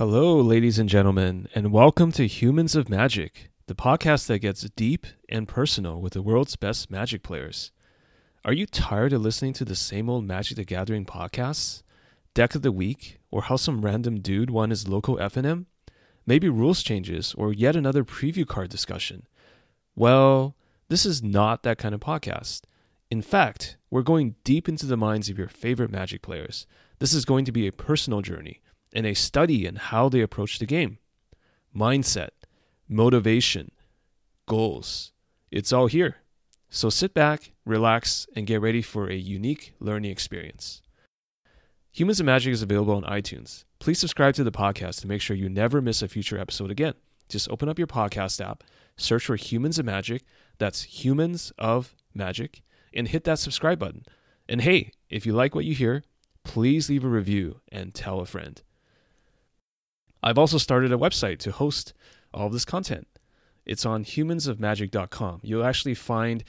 Hello, ladies and gentlemen, and welcome to Humans of Magic, the podcast that gets deep and personal with the world's best magic players. Are you tired of listening to the same old Magic the Gathering podcasts? Deck of the Week, or how some random dude won his local FNM? Maybe rules changes, or yet another preview card discussion? Well, this is not that kind of podcast. In fact, we're going deep into the minds of your favorite Magic players. This is going to be a personal journey and a study in how they approach the game. Mindset, motivation, goals. It's all here. So sit back, relax, and get ready for a unique learning experience. Humans of Magic is available on iTunes. Please subscribe to the podcast to make sure you never miss a future episode again. Just open up your podcast app, search for Humans of Magic, that's Humans of Magic, and hit that subscribe button. And hey, if you like what you hear, please leave a review and tell a friend. I've also started a website to host all of this content. It's on humansofmagic.com. You'll actually find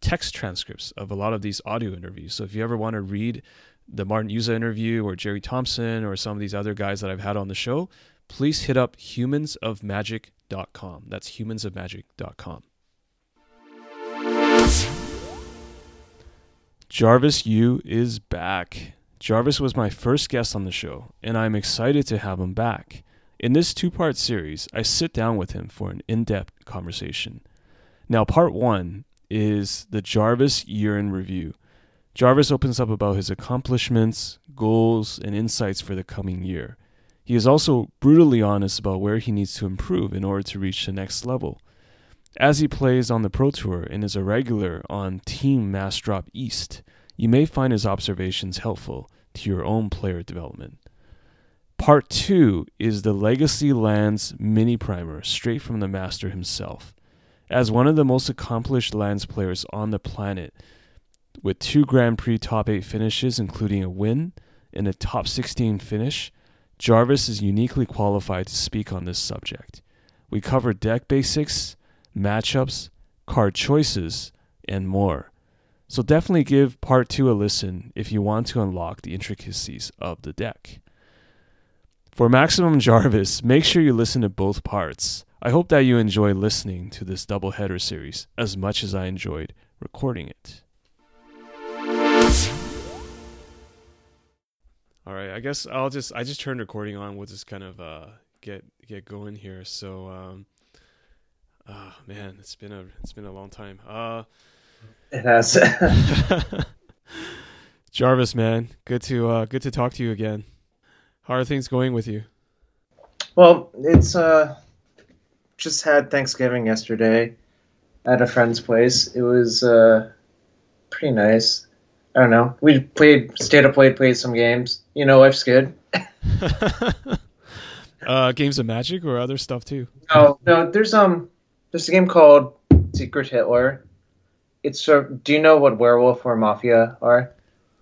text transcripts of a lot of these audio interviews. So if you ever want to read the Martin Juza interview or Gerry Thompson or some of these other guys that I've had on the show, please hit up humansofmagic.com. That's humansofmagic.com. Jarvis Yu is back. Jarvis was my first guest on the show, and I'm excited to have him back. In this two part series, I sit down with him for an in depth conversation. Now, part one is the Jarvis year in review. Jarvis opens up about his accomplishments, goals, and insights for the coming year. He is also brutally honest about where he needs to improve in order to reach the next level. As he plays on the Pro Tour and is a regular on Team Massdrop East, you may find his observations helpful to your own player development. Part 2 is the Legacy Lands mini primer straight from the master himself. As one of the most accomplished lands players on the planet, with two Grand Prix top 8 finishes, including a win and a top 16 finish, Jarvis is uniquely qualified to speak on this subject. We cover deck basics, matchups, card choices, and more. So definitely give part two a listen if you want to unlock the intricacies of the deck. For maximum Jarvis, make sure you listen to both parts. I hope that you enjoy listening to this double header series as much as I enjoyed recording it. All right, I guess I'll just I just turned recording on. We'll just kind of uh, get get going here. So, um, oh man, it's been a it's been a long time. Uh, it has. Jarvis, man, good to uh, good to talk to you again. How are things going with you? Well, it's uh, just had Thanksgiving yesterday at a friend's place. It was uh, pretty nice. I don't know. We played, stayed up late, played some games. You know, life's good. uh, games of Magic or other stuff too. No, no. There's um, there's a game called Secret Hitler. It's uh, do you know what Werewolf or Mafia are?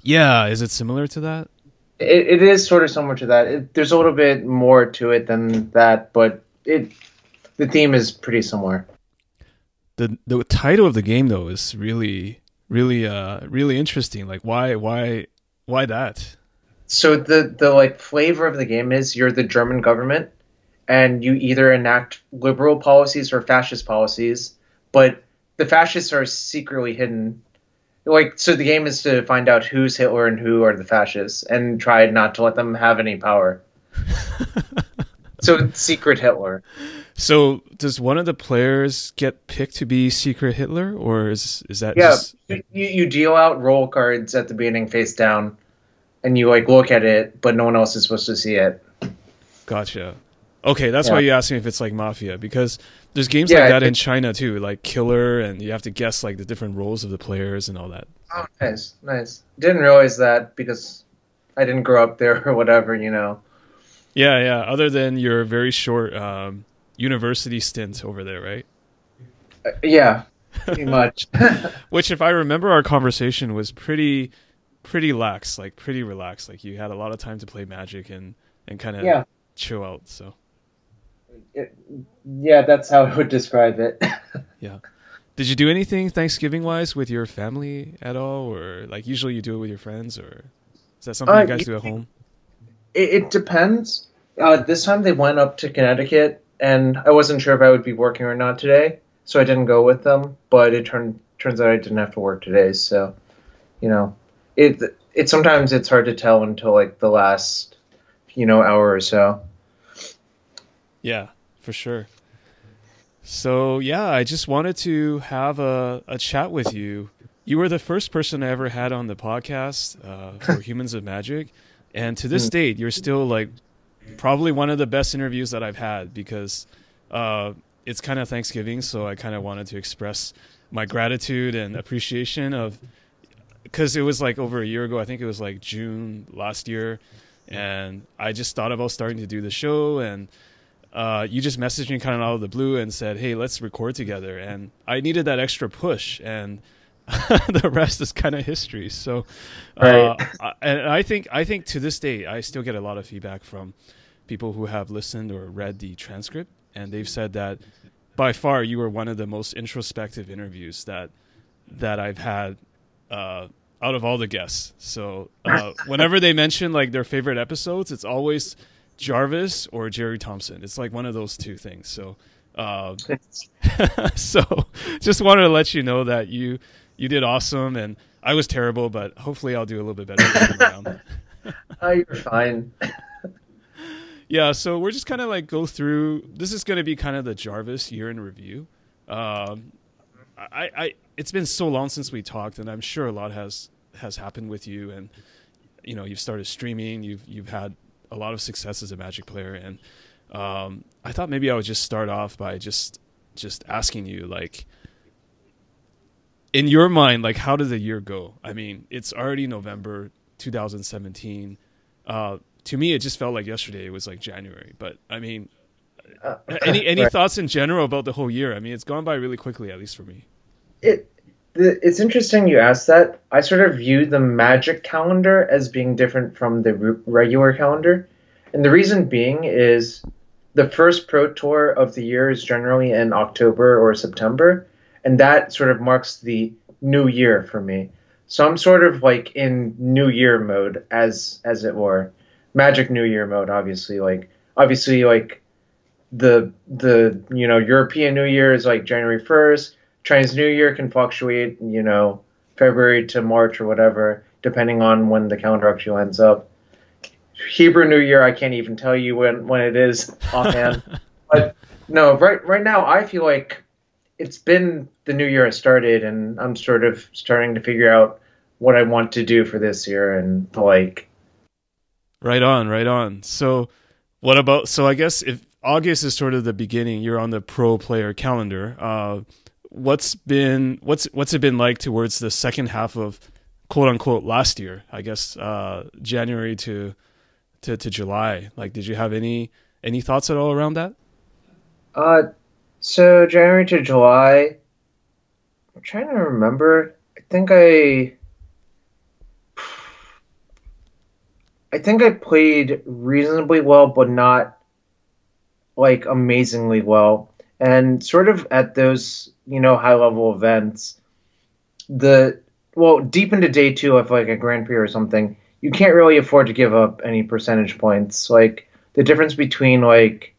Yeah, is it similar to that? It, it is sort of similar to that. It, there's a little bit more to it than that, but it the theme is pretty similar. The the title of the game though is really really uh really interesting. Like why why why that? So the the like flavor of the game is you're the German government and you either enact liberal policies or fascist policies, but the fascists are secretly hidden. Like so the game is to find out who's Hitler and who are the fascists and try not to let them have any power. so it's secret Hitler. So does one of the players get picked to be secret Hitler, or is is that yeah? Just... You you deal out role cards at the beginning face down, and you like look at it, but no one else is supposed to see it. Gotcha. Okay, that's yeah. why you asked me if it's like Mafia because there's games yeah, like that in China too, like Killer, and you have to guess like the different roles of the players and all that. Oh, nice, nice. Didn't realize that because I didn't grow up there or whatever, you know. Yeah, yeah. Other than your very short um, university stint over there, right? Uh, yeah, pretty much. Which, if I remember, our conversation was pretty, pretty lax, like pretty relaxed. Like you had a lot of time to play Magic and and kind of yeah. chill out. So. It, yeah, that's how I would describe it. yeah. Did you do anything Thanksgiving wise with your family at all, or like usually you do it with your friends, or is that something uh, you guys do at home? It, it depends Uh, this time they went up to Connecticut, and I wasn't sure if I would be working or not today, so I didn't go with them. But it turned turns out I didn't have to work today, so you know, it it sometimes it's hard to tell until like the last you know hour or so. Yeah, for sure. So yeah, I just wanted to have a, a chat with you. You were the first person I ever had on the podcast uh, for Humans of Magic, and to this mm. date, you're still like probably one of the best interviews that I've had because uh, it's kind of Thanksgiving, so I kind of wanted to express my gratitude and appreciation of because it was like over a year ago. I think it was like June last year, and I just thought about starting to do the show, and uh, you just messaged me kind of out of the blue and said, "Hey, let's record together." And I needed that extra push, and the rest is kind of history. So, uh, right. and I think I think to this day, I still get a lot of feedback from people who have listened or read the transcript, and they've said that by far you were one of the most introspective interviews that that I've had uh, out of all the guests. So uh, whenever they mention like their favorite episodes, it's always Jarvis or Gerry Thompson. It's like one of those two things. So. Uh, so just wanted to let you know that you you did awesome and I was terrible, but hopefully I'll do a little bit better. oh, you're fine. yeah, so we're just kind of like go through. This is going to be kind of the Jarvis year in review. Um, I, I, it's been so long since we talked, and I'm sure a lot has has happened with you. And you know, you've started streaming. You've you've had a lot of success as a Magic player, and um, I thought maybe I would just start off by just just asking you like in your mind like how did the year go i mean it's already november 2017 uh, to me, it just felt like yesterday. It was like January. But I mean, uh, any any right. thoughts in general about the whole year? I mean, it's gone by really quickly, at least for me. It it's interesting you asked that. I sort of view the magic calendar as being different from the regular calendar, and the reason being is the first pro tour of the year is generally in October or September, and that sort of marks the new year for me. So I'm sort of like in New Year mode, as as it were. Magic New Year mode, obviously. Like obviously, like the the you know European New Year is like January first. Chinese New Year can fluctuate, you know, February to March or whatever, depending on when the calendar actually ends up. Hebrew New Year, I can't even tell you when when it is offhand. but no, right right now I feel like it's been the new year has started, and I'm sort of starting to figure out what I want to do for this year and like Right on, right on. So, what about? So, I guess if August is sort of the beginning, you're on the pro player calendar. Uh, what's been what's what's it been like towards the second half of quote unquote last year? I guess uh, January to to to July. Like, did you have any any thoughts at all around that? Uh, so January to July. I'm trying to remember. I think I I think I played reasonably well, but not like amazingly well. And sort of at those, you know, high level events, the well, deep into day two of like a Grand Prix or something, you can't really afford to give up any percentage points. Like the difference between like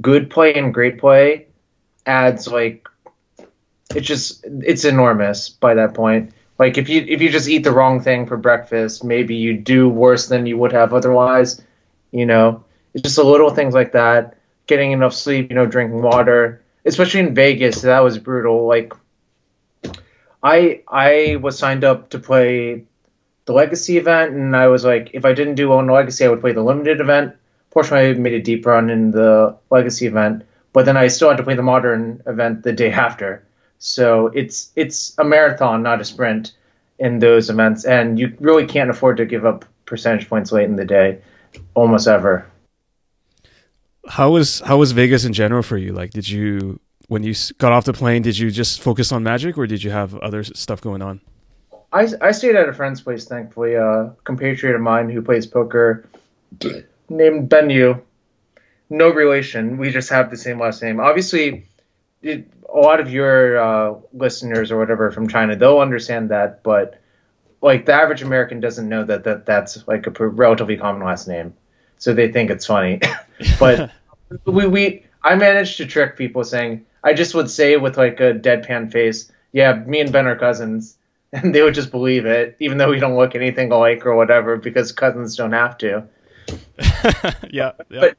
good play and great play adds like it's just it's enormous by that point. Like if you if you just eat the wrong thing for breakfast, maybe you do worse than you would have otherwise. You know, it's just a little things like that. Getting enough sleep, you know, drinking water, especially in Vegas, that was brutal. Like I I was signed up to play the Legacy event, and I was like, if I didn't do well in Legacy, I would play the limited event. Fortunately, I made a deep run in the Legacy event, but then I still had to play the Modern event the day after. So it's it's a marathon, not a sprint in those events, and you really can't afford to give up percentage points late in the day, almost ever. How was how was Vegas in general for you? Like, did you when you got off the plane, did you just focus on Magic, or did you have other stuff going on? I, I stayed at a friend's place, thankfully. A compatriot of mine who plays poker, named Ben Yu. No relation. We just have the same last name. Obviously, it, a lot of your uh, listeners or whatever from China, they'll understand that, but like the average American doesn't know that, that that's like a relatively common last name. So they think it's funny. but we we I managed to trick people saying I just would say with like a deadpan face, yeah, me and Ben are cousins, and they would just believe it, even though we don't look anything alike or whatever, because cousins don't have to. yeah, yeah. But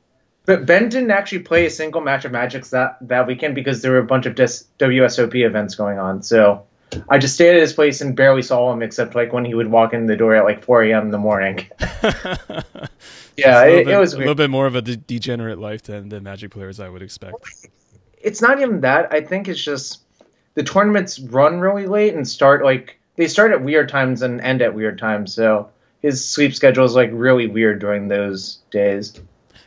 but Ben didn't actually play a single match of Magic that that weekend because there were a bunch of dis- WSOP events going on. So I just stayed at his place and barely saw him except like when he would walk in the door at like 4 a.m. in the morning. Yeah, it, bit, it was a weird. little bit more of a de- degenerate life than the Magic players I would expect. It's not even that. I think it's just the tournaments run really late and start like they start at weird times and end at weird times. So his sleep schedule is like really weird during those days.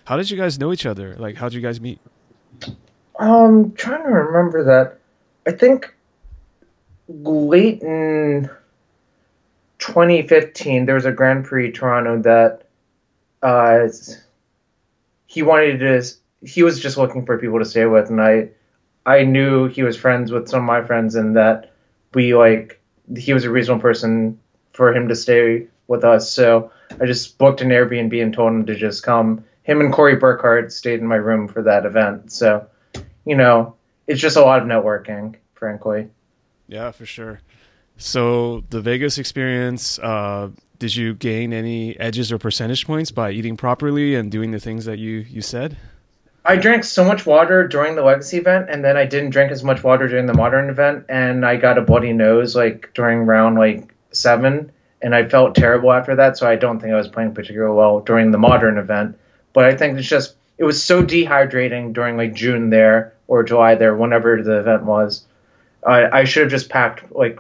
How did you guys know each other? Like, how did you guys meet? Um, trying to remember that. I think late in 2015, there was a Grand Prix Toronto that uh, he wanted to. He was just looking for people to stay with, and I, I knew he was friends with some of my friends, and that we like he was a reasonable person for him to stay with us. So I just booked an Airbnb and told him to just come. Him and Corey Burkhardt stayed in my room for that event. So, you know, it's just a lot of networking, frankly. Yeah, for sure. So the Vegas experience, uh, did you gain any edges or percentage points by eating properly and doing the things that you you said? I drank so much water during the Legacy event, and then I didn't drink as much water during the Modern event, and I got a bloody nose like during round like seven, and I felt terrible after that. So I don't think I was playing particularly well during the Modern event. But I think it's just it was so dehydrating during like June there or July there, whenever the event was. I, I should have just packed like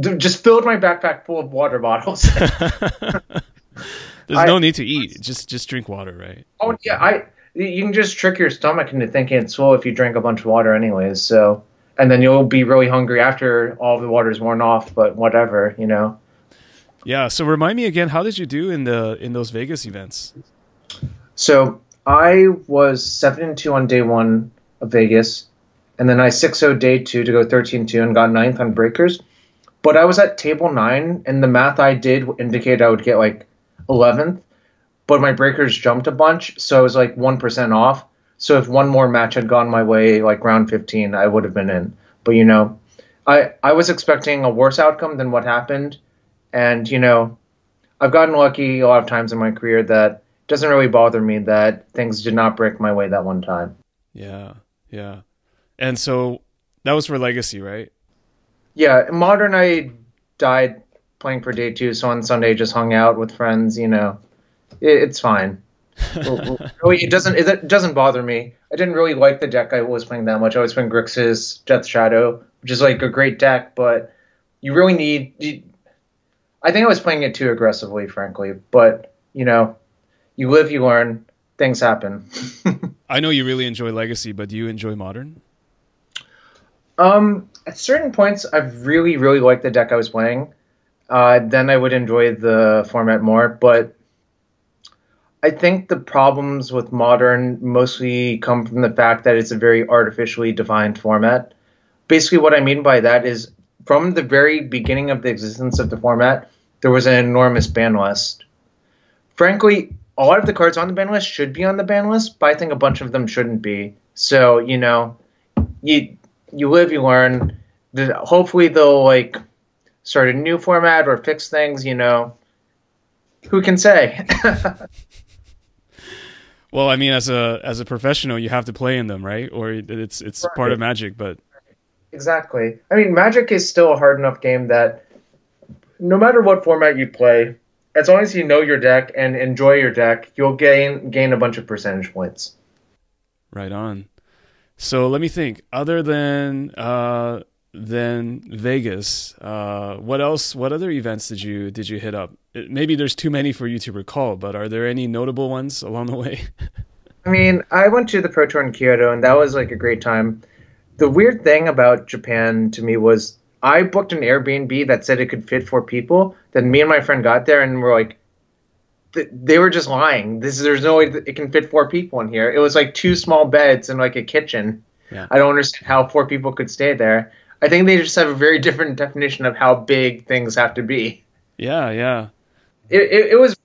just filled my backpack full of water bottles. There's I, no need to eat. Just just drink water, right? Oh yeah, I you can just trick your stomach into thinking it's full if you drink a bunch of water anyways. So and then you'll be really hungry after all the water's worn off. But whatever, you know. Yeah. So remind me again, how did you do in the in those Vegas events? So I was seven and two on day one of Vegas, and then I six zero day two to go 13-2 and got ninth on breakers. But I was at table nine, and the math I did indicated I would get like 11th, but my breakers jumped a bunch, so I was like 1% off. So if one more match had gone my way, like round 15, I would have been in. But you know, I I was expecting a worse outcome than what happened, and you know, I've gotten lucky a lot of times in my career that it doesn't really bother me that things did not break my way that one time. Yeah, yeah, and so that was for legacy, right? Yeah, modern I died playing for day two, so on Sunday just hung out with friends. You know, it, it's fine. it doesn't it doesn't bother me. I didn't really like the deck I was playing that much. I was playing Grixis Death Shadow, which is like a great deck, but you really need. You, I think I was playing it too aggressively, frankly. But you know, you live, you learn. Things happen. I know you really enjoy Legacy, but do you enjoy Modern? Um, at certain points, I've really, really liked the deck I was playing uh, then I would enjoy the format more. But I think the problems with modern mostly come from the fact that it's a very artificially defined format. Basically, what I mean by that is from the very beginning of the existence of the format, there was an enormous ban list. Frankly, a lot of the cards on the ban list should be on the ban list, but I think a bunch of them shouldn't be. So, you know, you you live, you learn. Hopefully, they'll like start a new format or fix things, you know, who can say? well, I mean, as a as a professional, you have to play in them, right? Or it's it's right. part of Magic, but exactly. I mean, Magic is still a hard enough game that no matter what format you play, as long as you know your deck and enjoy your deck, you'll gain gain a bunch of percentage points. Right on. So let me think. Other than uh, than Vegas. Uh, what else? What other events did you did you hit up? It, maybe there's too many for you to recall, but are there any notable ones along the way? I mean, I went to the Pro Tour in Kyoto, and that was like a great time. The weird thing about Japan to me was I booked an Airbnb that said it could fit four people. Then me and my friend got there, and we're like, they were just lying. This there's no way it can fit four people in here. It was like two small beds and like a kitchen. Yeah. I don't understand how four people could stay there. I think they just have a very different definition of how big things have to be. Yeah, yeah. It, it, it was.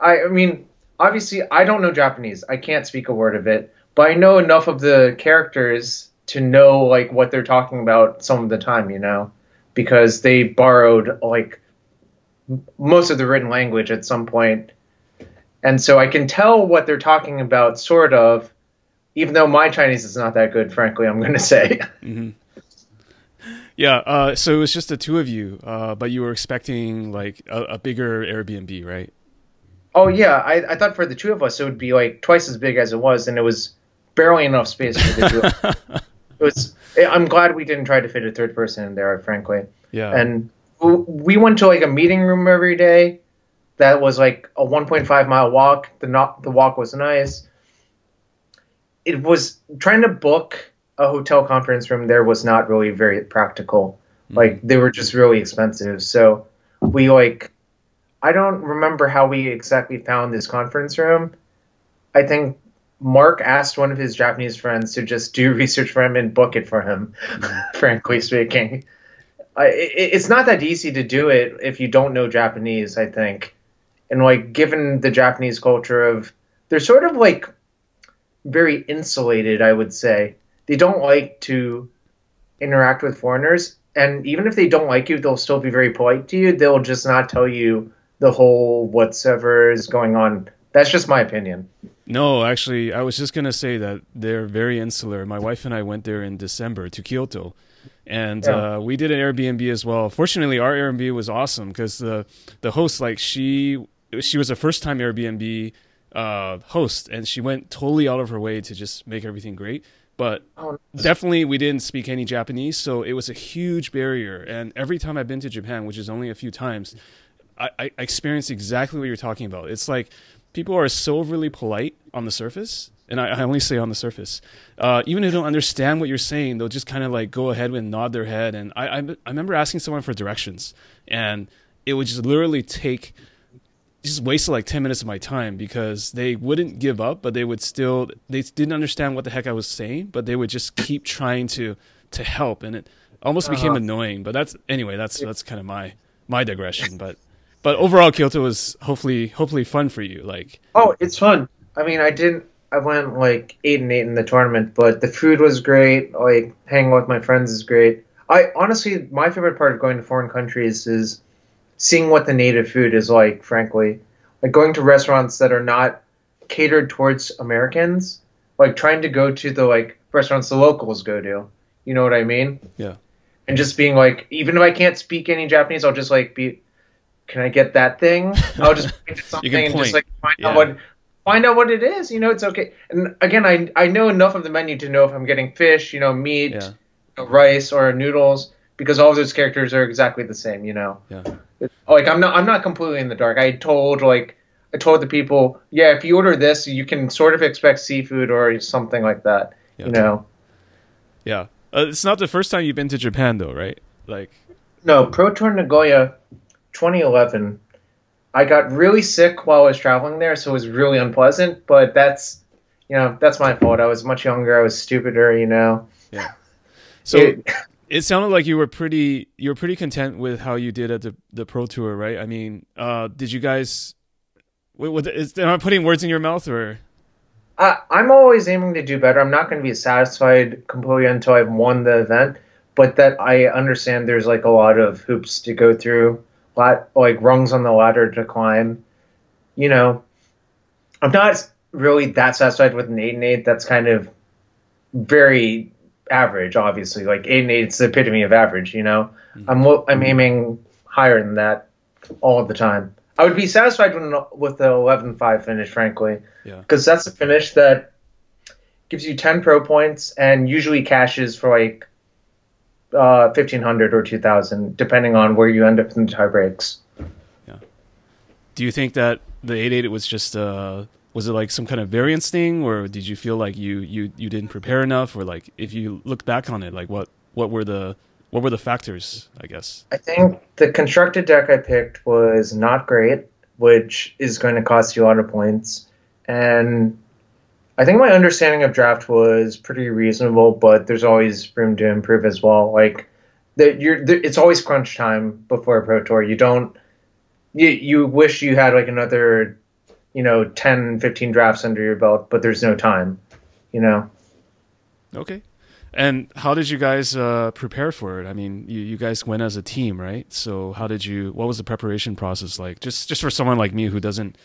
I, I mean, obviously, I don't know Japanese. I can't speak a word of it, but I know enough of the characters to know like what they're talking about some of the time. You know, because they borrowed like most of the written language at some point, and so I can tell what they're talking about, sort of. Even though my Chinese is not that good, frankly, I'm going to say. Mm-hmm. Yeah, uh, so it was just the two of you, uh, but you were expecting like a, a, bigger Airbnb, right? Oh yeah, I, I thought for the two of us it would be like twice as big as it was, and it was barely enough space for the two. it was. I'm glad we didn't try to fit a third person in there, frankly. Yeah. And we went to like a meeting room every day. That was like a 1.5 mile walk. The not the walk was nice. It was trying to book a hotel conference room there was not really very practical. Mm-hmm. Like they were just really expensive. So we like I don't remember how we exactly found this conference room. I think Mark asked one of his Japanese friends to just do research for him and book it for him. Mm-hmm. frankly speaking, I, it, it's not that easy to do it if you don't know Japanese. I think, and like given the Japanese culture of, they're sort of like very insulated. I would say they don't like to interact with foreigners and even if they don't like you they'll still be very polite to you. They'll just not tell you the whole whatever is going on. That's just my opinion. No actually i was just going to say that they're very insular. My wife and i went there in december to kyoto and yeah. uh, we did an airbnb as well. Fortunately our airbnb was awesome because the the host like she she was a first time airbnb uh, host and she went totally out of her way to just make everything great but oh, definitely we didn't speak any Japanese, so it was a huge barrier. And every time I've been to Japan, which is only a few times, I, I experienced exactly what you're talking about. It's like people are so overly polite on the surface, and I, I only say on the surface. Uh, even if they don't understand what you're saying, they'll just kind of like go ahead and nod their head. And I, I, I remember asking someone for directions, and it would just literally take just wasted like 10 minutes of my time because they wouldn't give up but they would still they didn't understand what the heck i was saying but they would just keep trying to to help. And it almost uh-huh. became annoying but that's anyway that's that's kind of my my digression but but overall kyoto was hopefully hopefully fun for you like oh it's fun. I mean i didn't i went like eight and eight in the tournament but the food was great. Like hanging with my friends is great. I honestly my favorite part of going to foreign countries is seeing what the native food is like, frankly. Like going to restaurants that are not catered towards Americans, like trying to go to the like restaurants the locals go to. You know what I mean? Yeah. And just being like, even if I can't speak any Japanese, I'll just like be, can I get that thing? I'll just point something and just like find yeah. out what find out what it is. You know, it's okay. And again, I I know enough of the menu to know if I'm getting fish, you know, meat, yeah. you know, rice, or noodles because all those characters are exactly the same. You know. Yeah like I'm not I'm not completely in the dark. I told like I told the people, yeah, if you order this, you can sort of expect seafood or something like that. Yeah. You know. Yeah, uh, it's not the first time you've been to Japan though, right? Like. No, Pro Tour Nagoya, 2011. I got really sick while I was traveling there, so it was really unpleasant. But that's, you know, that's my fault. I was much younger. I was stupider. You know. Yeah. So. It, it sounded like you were pretty you were pretty content with how you did at the the pro tour, right? I mean, uh, did you guys? What, is, am I putting words in your mouth or? Uh, I'm always aiming to do better. I'm not going to be satisfied completely until I've won the event, but that I understand there's like a lot of hoops to go through, lot like rungs on the ladder to climb. You know, I'm not really that satisfied with an eight and eight. That's kind of very average, obviously. Like it's the epitome of average. You know, mm-hmm. I'm I'm aiming higher than that all the time. I would be satisfied with the 11-5 finish, frankly, because yeah. that's a finish that gives you 10 pro points and usually cashes for like uh, 1500 or 2000, depending on where you end up in the tie breaks. Yeah. Do you think that the 8-8 was just uh, was it like some kind of variance thing or did you feel like you you you didn't prepare enough or like if you look back on it like what what were the what were the factors i guess? I think the constructed deck i picked was not great which is going to cost you a lot of points. And i think my understanding of draft was pretty reasonable but there's always room to improve as well. Like that you're it's always crunch time before a pro tour. You don't you, you wish you had like another you know 10, 15 drafts under your belt, but there's no time, you know. Okay. And how did you guys uh, prepare for it? I mean, you, you guys went as a team, right? So how did you? What was the preparation process like? Just just for someone like me who doesn't,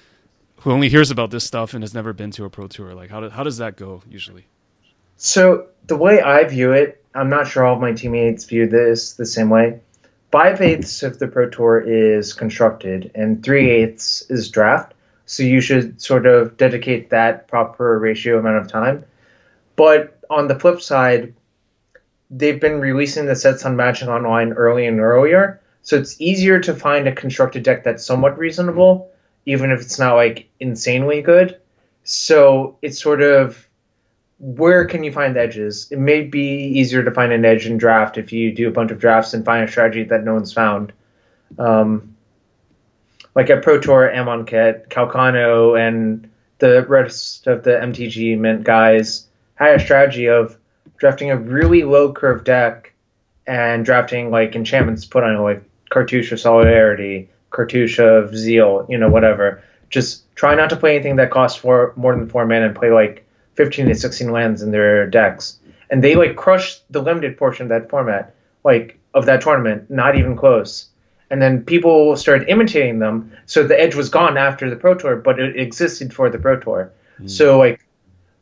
who only hears about this stuff and has never been to a pro tour, like how do, how does that go usually? So the way I view it, I'm not sure all of my teammates view this the same way. Five eighths of the pro tour is constructed, and three eighths is draft. So you should sort of dedicate that proper ratio amount of time. But on the flip side, they've been releasing the sets on Magic Online early and earlier, so it's easier to find a constructed deck that's somewhat reasonable, even if it's not like insanely good. So it's sort of where can you find edges? It may be easier to find an edge in draft if you do a bunch of drafts and find a strategy that no one's found. Um, like at Pro Tour, Amonkhet, Calcano, and the rest of the MTG Mint guys had a strategy of drafting a really low curve deck and drafting like enchantments put on it, like Cartouche of Solidarity, Cartouche of Zeal, you know, whatever. Just try not to play anything that costs four, more than four mana and play like 15 to 16 lands in their decks. And they like crushed the limited portion of that format, like of that tournament, not even close. And then people started imitating them, so the edge was gone after the Pro Tour, but it existed for the Pro Tour. Mm. So like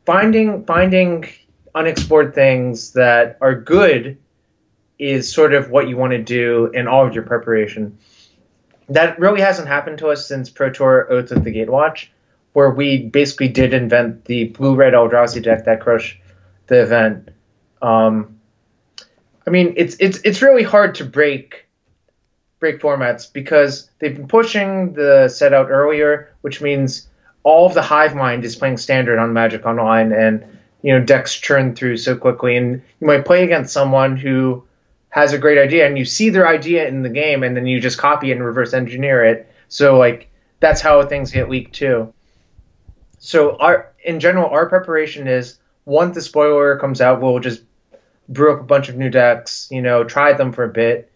finding finding unexplored things that are good is sort of what you want to do in all of your preparation. That really hasn't happened to us since Pro Tour Oath of the Gatewatch, where we basically did invent the blue red Eldrazi deck that crushed the event. Um, I mean, it's it's it's really hard to break break formats because they've been pushing the set out earlier, which means all of the hive mind is playing standard on Magic Online, and you know decks churn through so quickly, and you might play against someone who has a great idea, and you see their idea in the game, and then you just copy and reverse engineer it. So like that's how things get leaked too. So our in general, our preparation is once the spoiler comes out, we'll just brew up a bunch of new decks, you know, try them for a bit,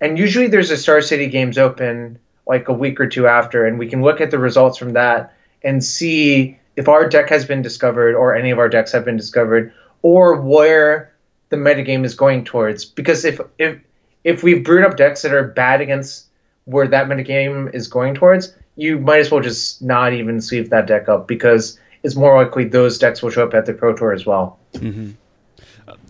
and usually there's a Star City Games open like a week or two after, and we can look at the results from that and see if our deck has been discovered or any of our decks have been discovered or where the metagame is going towards. Because if if if we've brewed up decks that are bad against where that metagame is going towards, you might as well just not even sweep that deck up because it's more likely those decks will show up at the Pro Tour as well. Mm-hmm.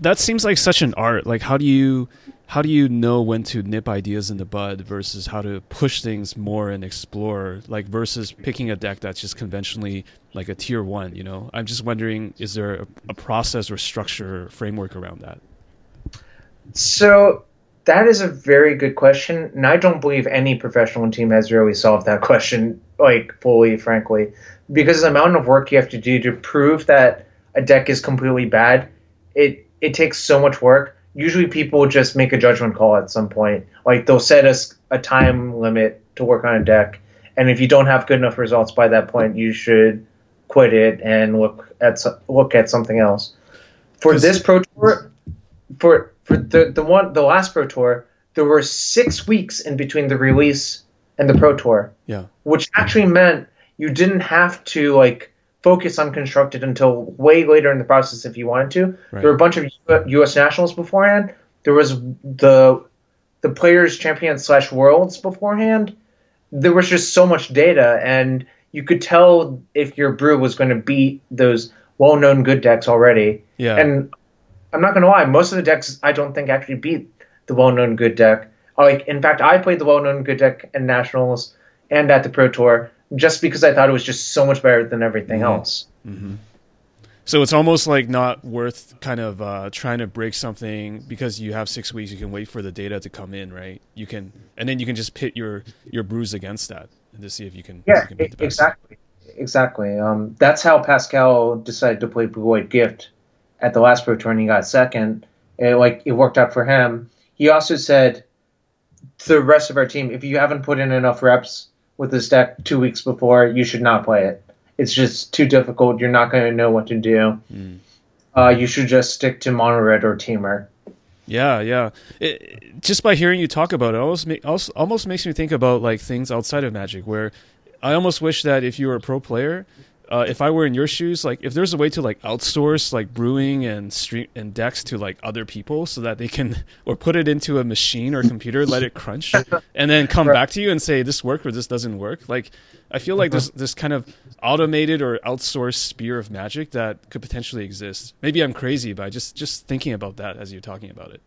That seems like such an art. Like, how do you how do you know when to nip ideas in the bud versus how to push things more and explore? Like versus picking a deck that's just conventionally like a tier one you know? I'm just wondering is there a, a process or structure or framework around that? So that is a very good question and i don't believe any professional team has really solved that question like fully frankly. Because the amount of work you have to do to prove that a deck is completely bad it it takes so much work usually people just make a judgment call at some point. Like they'll set us a time limit to work on a deck, and if you don't have good enough results by that point, you should quit it and look at look at something else. For this pro tour, for for the the one the last pro tour, there were six weeks in between the release and the pro tour. Yeah, which actually meant you didn't have to like focus on constructed until way later in the process if you wanted to. Right. There were a bunch of U.S. nationals beforehand. There was the the players champions slash worlds beforehand. There was just so much data, and you could tell if your brew was going to beat those well known good decks already. Yeah. And I'm not going to lie, most of the decks I don't think actually beat the well known good deck. Like in fact, I played the well known good deck in nationals and at the pro tour just because I thought it was just so much better than everything mm-hmm. else. Mm-hmm. So it's almost like not worth kind of uh, trying to break something because you have six weeks. You can wait for the data to come in, right? You can, and then you can just pit your your brews against that and to see if you can. Yeah, you can exactly, exactly. Um, that's how Pascal decided to play Blue White Gift at the last pro tour, and he got second. It, like it worked out for him. He also said to the rest of our team, if you haven't put in enough reps with this deck two weeks before, you should not play it. It's just too difficult. You're not going to know what to do. Mm. Uh, you should just stick to mono red or Temur. Yeah, yeah. It, just by hearing you talk about it, almost, make, almost almost makes me think about like things outside of Magic, where I almost wish that if you were a pro player, uh, if I were in your shoes, like if there's a way to like outsource like brewing and stream and decks to like other people so that they can or put it into a machine or computer, let it crunch, and then come right. back to you and say this worked or this doesn't work. Like I feel like there's this kind of automated or outsourced spear of magic that could potentially exist. Maybe I'm crazy, but just just thinking about that as you're talking about it.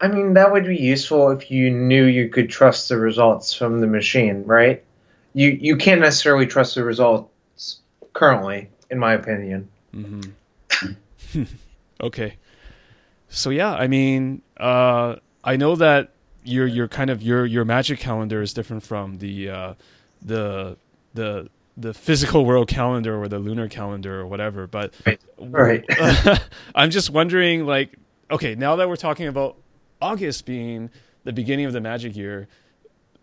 I mean, that would be useful if you knew you could trust the results from the machine, right? You you can't necessarily trust the results currently, in my opinion. Mm-hmm. okay. So yeah, I mean, uh, I know that your your kind of your your magic calendar is different from the uh, the the the physical world calendar or the lunar calendar or whatever. But right. I'm just wondering, like, okay, now that we're talking about August being the beginning of the magic year,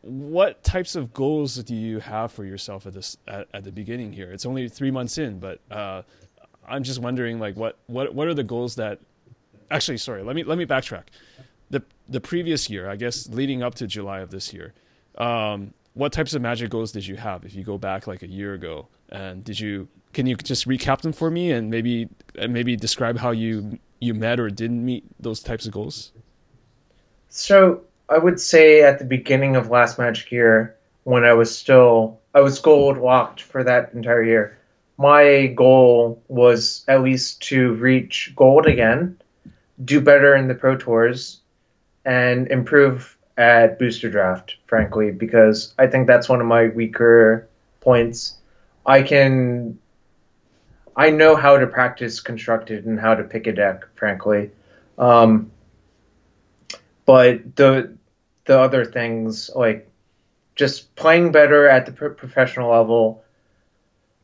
what types of goals do you have for yourself at this at, at the beginning here? It's only three months in, but uh, I'm just wondering, like, what what what are the goals that? Actually, sorry, let me let me backtrack. The the previous year, I guess, leading up to July of this year, um, what types of magic goals did you have? If you go back like a year ago, and did you can you just recap them for me and maybe and maybe describe how you you met or didn't meet those types of goals? So I would say at the beginning of last Magic year, when I was still I was gold locked for that entire year. My goal was at least to reach gold again, do better in the Pro Tours, and improve at Booster Draft, frankly, because I think that's one of my weaker points. I can I know how to practice constructed and how to pick a deck, frankly. Um, but the the other things like just playing better at the professional level,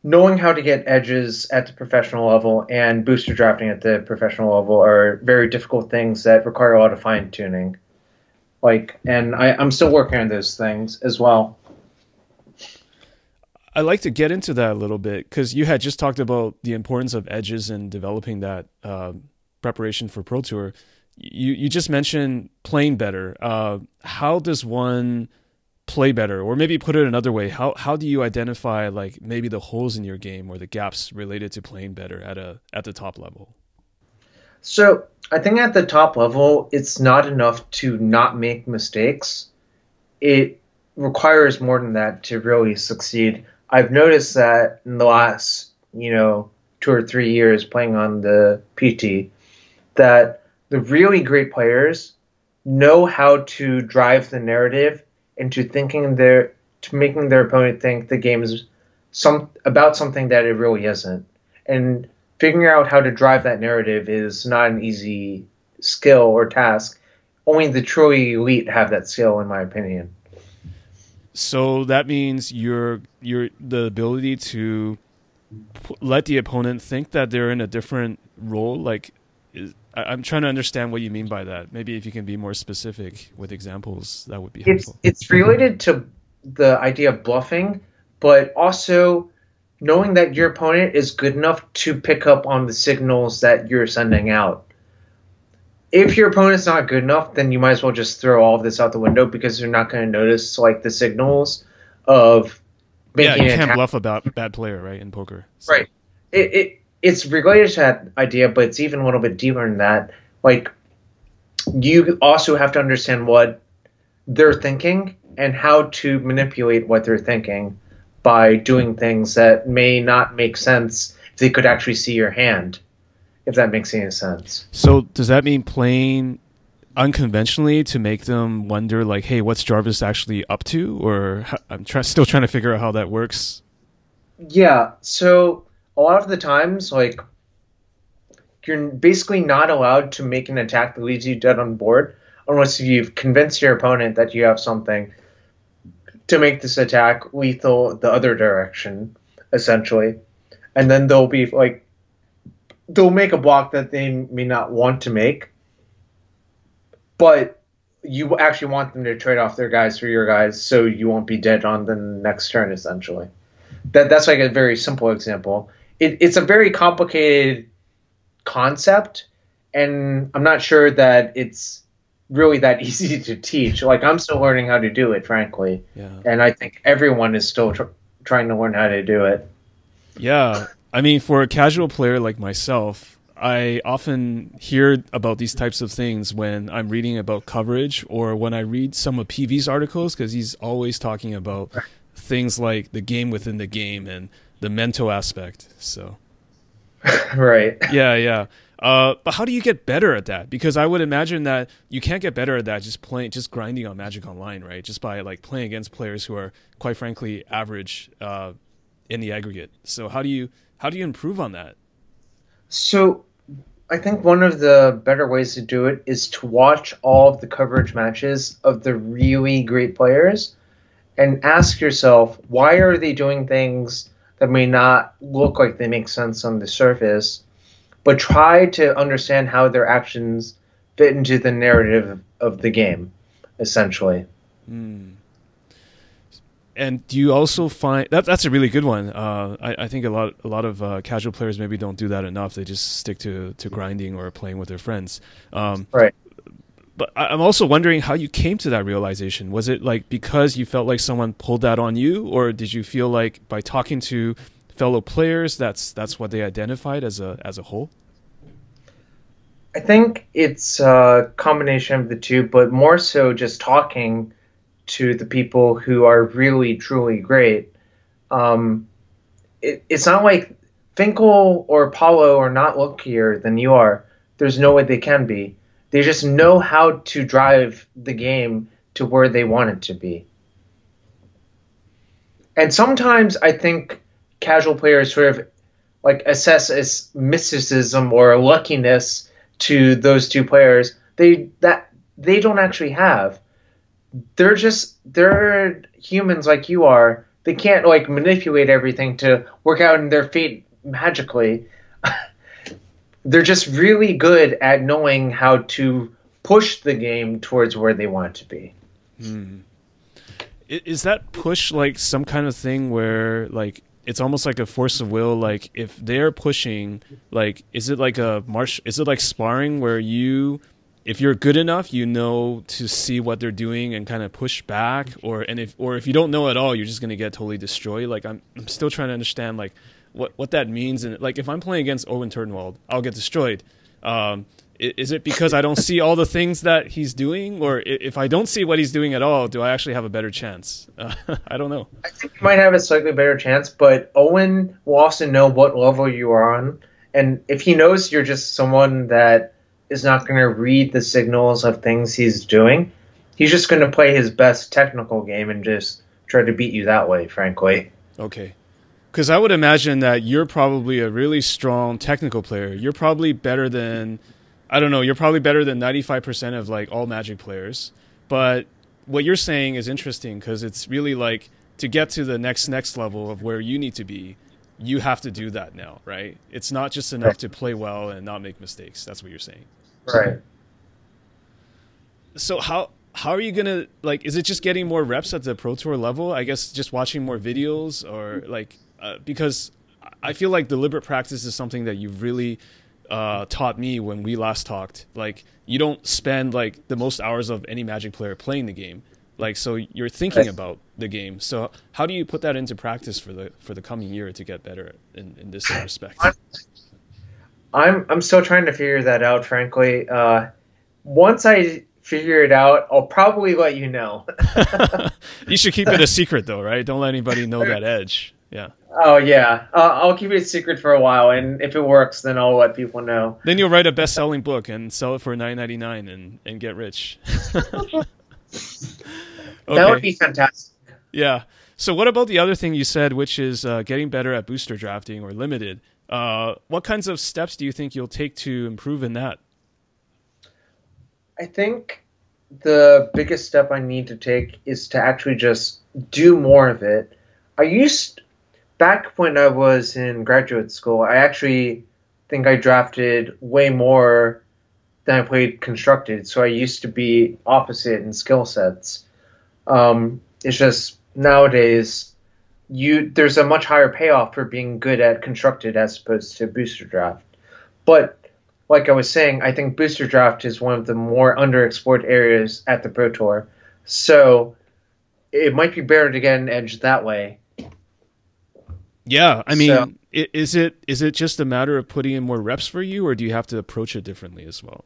knowing how to get edges at the professional level, and booster drafting at the professional level are very difficult things that require a lot of fine tuning. Like, and I, I'm still working on those things as well. I'd like to get into that a little bit because you had just talked about the importance of edges and developing that uh, preparation for Pro Tour you you just mentioned playing better. Uh, how does one play better, or maybe put it another way? How how do you identify like maybe the holes in your game or the gaps related to playing better at a at the top level? So I think at the top level, it's not enough to not make mistakes. It requires more than that to really succeed. I've noticed that in the last, you know, two or three years playing on the PT, that the really great players know how to drive the narrative into thinking their to making their opponent think the game is some about something that it really isn't. And figuring out how to drive that narrative is not an easy skill or task. Only the truly elite have that skill, in my opinion. So that means you're you're the ability to let the opponent think that they're in a different role, like I, am trying to understand what you mean by that. Maybe if you can be more specific with examples, that would be helpful. It's, it's related to the idea of bluffing, but also knowing that your opponent is good enough to pick up on the signals that you're sending out. If your opponent's not good enough, then you might as well just throw all of this out the window because they're not going to notice like the signals of making. Yeah, you can't bluff about bad player, right? In poker, so. right? It, it it's related to that idea, but it's even a little bit deeper than that. Like, you also have to understand what they're thinking and how to manipulate what they're thinking by doing things that may not make sense if they could actually see your hand, if that makes any sense. So, does that mean playing unconventionally to make them wonder, like, hey, what's Jarvis actually up to? Or I'm try- still trying to figure out how that works. Yeah. So, a lot of the times, like you're basically not allowed to make an attack that leaves you dead on board unless you've convinced your opponent that you have something to make this attack lethal the other direction, essentially. And then they'll be like, they'll make a block that they may not want to make, but you actually want them to trade off their guys for your guys so you won't be dead on the next turn, essentially. That That's like a very simple example it, it's a very complicated concept, and I'm not sure that it's really that easy to teach. Like I'm still learning how to do it, frankly. Yeah. And I think everyone is still tr- trying to learn how to do it. Yeah. I mean, for a casual player like myself, I often hear about these types of things when I'm reading about coverage or when I read some of PV's articles because he's always talking about things like the game within the game and the mental aspect. So, right. Yeah, yeah. Uh, but how do you get better at that? Because I would imagine that you can't get better at that just playing, just grinding on Magic Online, right? Just by like playing against players who are, quite frankly, average uh, in the aggregate. So how do you how do you improve on that? So, I think one of the better ways to do it is to watch all of the coverage matches of the really great players, and ask yourself why are they doing things that may not look like they make sense on the surface but try to understand how their actions fit into the narrative of the game, essentially. Mm. And do you also find that that's a really good one? Uh, I, I, think a lot a lot of uh, casual players maybe don't do that enough. They just stick to, to grinding or playing with their friends. Um, right. But I'm also wondering how you came to that realization. Was it like because you felt like someone pulled that on you, or did you feel like by talking to fellow players that's that's what they identified as a as a whole? I think it's a combination of the two but more so just talking to the people who are really truly great. Um, it, it's not like finkel or paulo are not luckier than you are. There's no way they can be they just know how to drive the game to where they want it to be. And sometimes i think casual players sort of like assess as mysticism or luckiness to those two players they that they don't actually have. They're just they're humans like you are. They can't like manipulate everything to work out in their fate magically they're just really good at knowing how to push the game towards where they want to be. Hmm. is that push like some kind of thing where like it's almost like a force of will? Like if they're pushing like is it like a marsh is it like sparring where you if you're good enough you know to see what they're doing and kind of push back? Or and if or if you don't know at all you're just to get totally destroyed? Like I'm I'm still trying to understand like what what that means and like if I'm playing against Owen Turtenwald I'll get destroyed um, is it because I don't see all the things that he's doing, or if I don't see what he's doing at all, do I actually have a better chance? Uh, I don't know. I think you might have a slightly better chance, but Owen will also know what level you are on, and if he knows you're just someone that is not going to read the signals of things he's doing, he's just going to play his best technical game and just try to beat you that way. Frankly. Okay. Because I would imagine that you're probably a really strong technical player. You're probably better than I don't know, you're probably better than 95% of like all Magic players. But what you're saying is interesting because it's really like to get to the next next level of where you need to be, you have to do that now, right? It's not just enough to play well and not make mistakes. That's what you're saying. Right. So how how are you gonna like? Is it just getting more reps at the pro tour level? I guess just watching more videos or like uh, because I feel like deliberate practice is something that you've really uh, taught me when we last talked. Like you don't spend like the most hours of any Magic player playing the game. Like so, you're thinking about the game. So how do you put that into practice for the for the coming year to get better in, in this respect? I'm I'm still trying to figure that out. Frankly, uh, once I figure it out, I'll probably let you know. you should keep it a secret, though, right? Don't let anybody know that edge. Yeah. Oh yeah, uh, I'll keep it a secret for a while, and if it works, then I'll let people know. Then you'll write a best-selling book and sell it for nine ninety nine and and get rich. okay. That would be fantastic. Yeah. So what about the other thing you said, which is uh, getting better at booster drafting or limited? Uh, what kinds of steps do you think you'll take to improve in that? I think the biggest step I need to take is to actually just do more of it. I used back when I was in graduate school, I actually think I drafted way more than I played constructed. So I used to be opposite in skill sets. Um, it's just nowadays you there's a much higher payoff for being good at constructed as opposed to booster draft. But like I was saying, I think booster draft is one of the more underexplored areas at the Pro Tour. So it might be better to get an edge that way. Yeah, I mean, so, is it is it just a matter of putting in more reps for you, or do you have to approach it differently as well?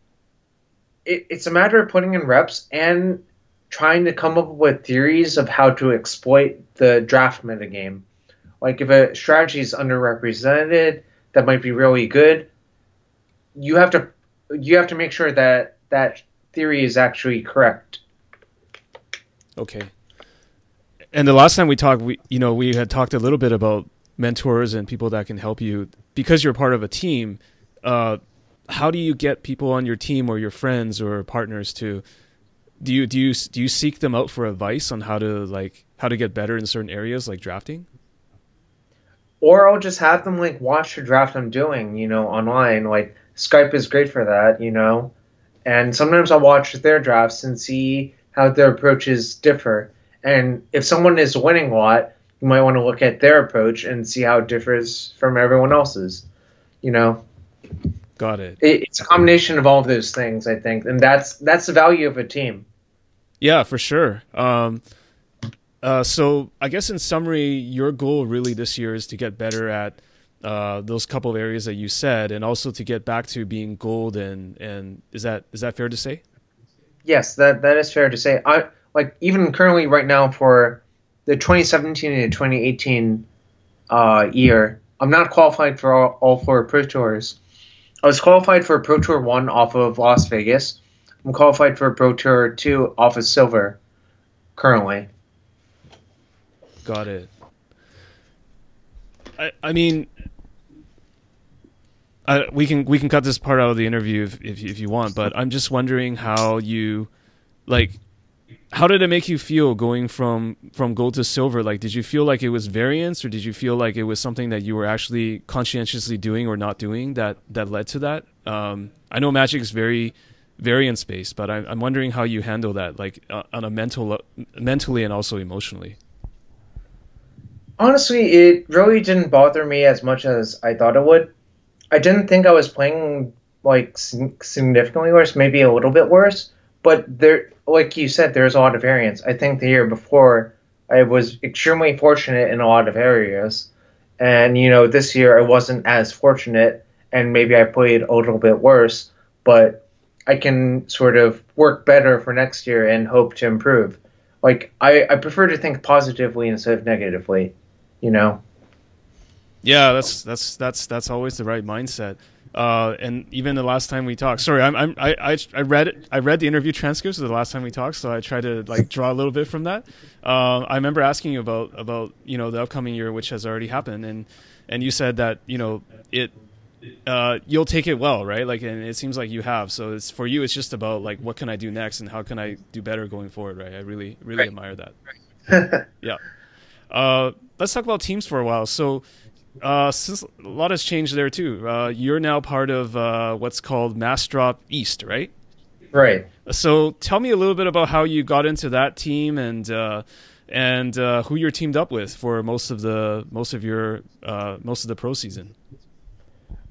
It, it's a matter of putting in reps and trying to come up with theories of how to exploit the draft metagame. Like if a strategy is underrepresented, that might be really good. You have to you have to make sure that that theory is actually correct. Okay. And the last time we talked, we you know we had talked a little bit about mentors and people that can help you because you're part of a team. Uh, how do you get people on your team or your friends or partners to do you do you do you seek them out for advice on how to like how to get better in certain areas like drafting? Or I'll just have them like watch the draft I'm doing, you know, online. Like Skype is great for that, you know. And sometimes I'll watch their drafts and see how their approaches differ. And if someone is winning a lot, you might want to look at their approach and see how it differs from everyone else's. You know. Got it. it. It's a combination of all of those things, I think, and that's that's the value of a team. Yeah, for sure. Um, uh, so I guess in summary, your goal really this year is to get better at uh, those couple of areas that you said, and also to get back to being gold. And and is that is that fair to say? Yes, that that is fair to say. I like even currently right now for the 2017 and 2018 uh, year, I'm not qualified for all, all four Pro Tours. I was qualified for Pro Tour 1 off of Las Vegas. I'm qualified for Pro Tour 2 off of Silver currently. Got it. I, I mean, I, we can we can cut this part out of the interview if, if if you want, but I'm just wondering how you like how did it make you feel going from from gold to silver? Like did you feel like it was variance or did you feel like it was something that you were actually conscientiously doing or not doing that that led to that? Um, i know magic is very variance based but I'm, I'm wondering how you handle that like uh, on a mental mentally and also emotionally. Honestly it really didn't bother me as much as i thought it would. I didn't think i was playing like significantly worse maybe a little bit worse but there like you said, there's a lot of variance. I think the year before I was extremely fortunate in a lot of areas, and you know this year I wasn't as fortunate, and maybe I played a little bit worse. But I can sort of work better for next year and hope to improve. Like I, I prefer to think positively instead of negatively, you know. Yeah, that's that's that's that's always the right mindset. Uh, and even the last time we talked, sorry, I'm, I'm, I, I, read I read the interview transcripts of the last time we talked, so I tried to like draw a little bit from that. Uh, I remember asking you about about you know the upcoming year, which has already happened, and and you said that you know it uh, you'll take it well, right? Like, and it seems like you have. So it's for you. It's just about like, what can I do next, and how can I do better going forward, right? I really, really right. admire that. Right. yeah. Uh, let's talk about teams for a while. So, uh, a lot has changed there too. Uh, you're now part of uh, what's called Massdrop East, right? Right. So tell me a little bit about how you got into that team and uh, and uh, who you're teamed up with for most of the most of your uh, most of the pro season.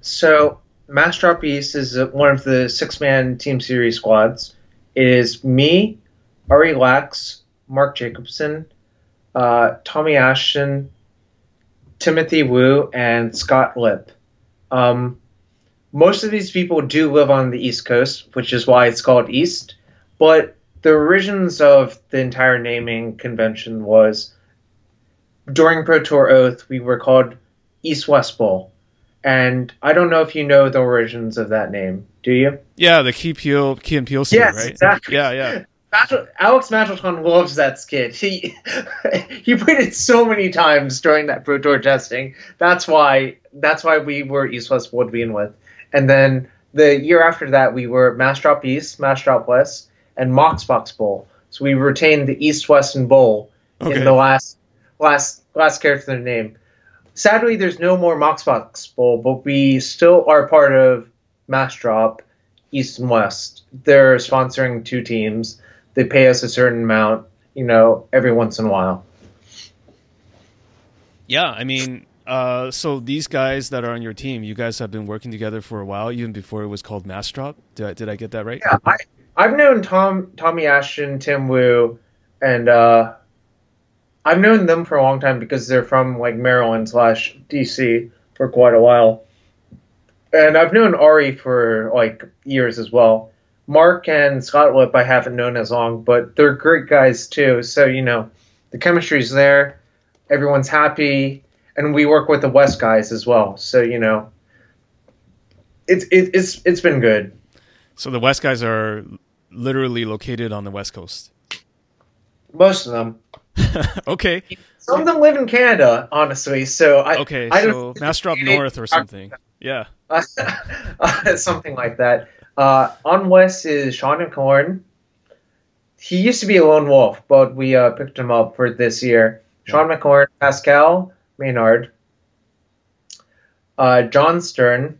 So Massdrop East is one of the six man team series squads. It is me, Ari Lax, Mark Jacobson, Tommy Ashton, Timothy Wu and Scott Lipp. Um, most of these people do live on the East Coast, which is why it's called East. But the origins of the entire naming convention was during Pro Tour Oath, we were called East West Bowl. And I don't know if you know the origins of that name. Do you? Yeah, the Key Peele, Key and Peele yes, right? exactly. Yeah, yeah. Alex Majlaton loves that skit. He he played it so many times during that Pro Tour testing. That's why that's why we were East West Would begin with. And then the year after that, we were Massdrop East, Massdrop West, and Moxbox Bowl. So we retained the East West and Bowl okay. in the last last last character name. Sadly, there's no more Moxbox Bowl, but we still are part of Massdrop East and West. They're sponsoring two teams they pay us a certain amount, you know, every once in a while. Yeah, I mean, uh, so these guys that are on your team, you guys have been working together for a while, even before it was called Massdrop. Did I, did I get that right? Yeah, I, I've known Tom, Tommy Ashton, Tim Wu, and uh, I've known them for a long time because they're from like Maryland slash DC for quite a while, and I've known Ari for like years as well. Mark and Scott Lipp I haven't known as long, but they're great guys too. So you know, the chemistry's there, everyone's happy, and we work with the West guys as well. So you know, it's it, it's it's been good. So the West guys are literally located on the West Coast. Most of them. okay. Some of them live in Canada, honestly. So I okay. I so Massdrop North or something. Yeah. Uh, something like that. Uh, on West is Shaun McLaren. He used to be a lone wolf, but we uh, picked him up for this year. Shaun. McLaren, Pascal Maynard, uh, Jon Stern.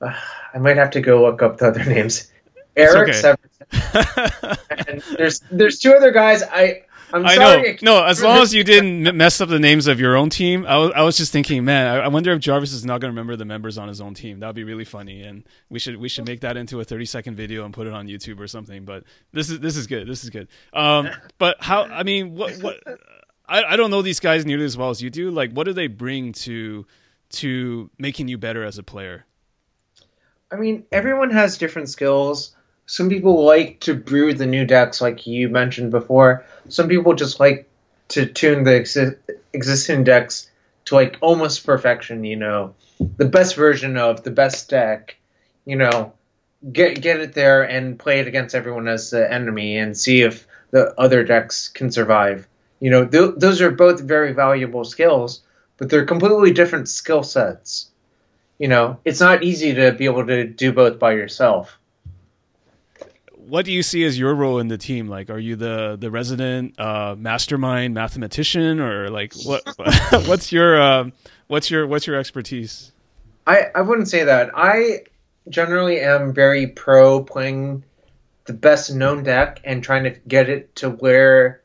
Uh, I might have to go look up the other names. Eric okay. Severson. and there's there's two other guys. I I'm I sorry. know. No, as long as you didn't mess up the names of your own team, I was, I was just thinking, man, I, I wonder if Jarvis is not going to remember the members on his own team. That would be really funny, and we should we should make that into a 30 second video and put it on YouTube or something. But this is this is good. This is good. Um, but how? I mean, what what? I, I don't know these guys nearly as well as you do. Like, what do they bring to to making you better as a player? I mean, everyone has different skills some people like to brew the new decks, like you mentioned before. Some people just like to tune the exi- existing decks to like almost perfection. You know, the best version of the best deck. You know, get get it there and play it against everyone as the enemy and see if the other decks can survive. You know, th- those are both very valuable skills, but they're completely different skill sets. You know, it's not easy to be able to do both by yourself what do you see as your role in the team? Like, are you the the resident uh, mastermind mathematician, or like what? what's your uh, what's your what's your expertise? I I wouldn't say that. I generally am very pro playing the best known deck and trying to get it to where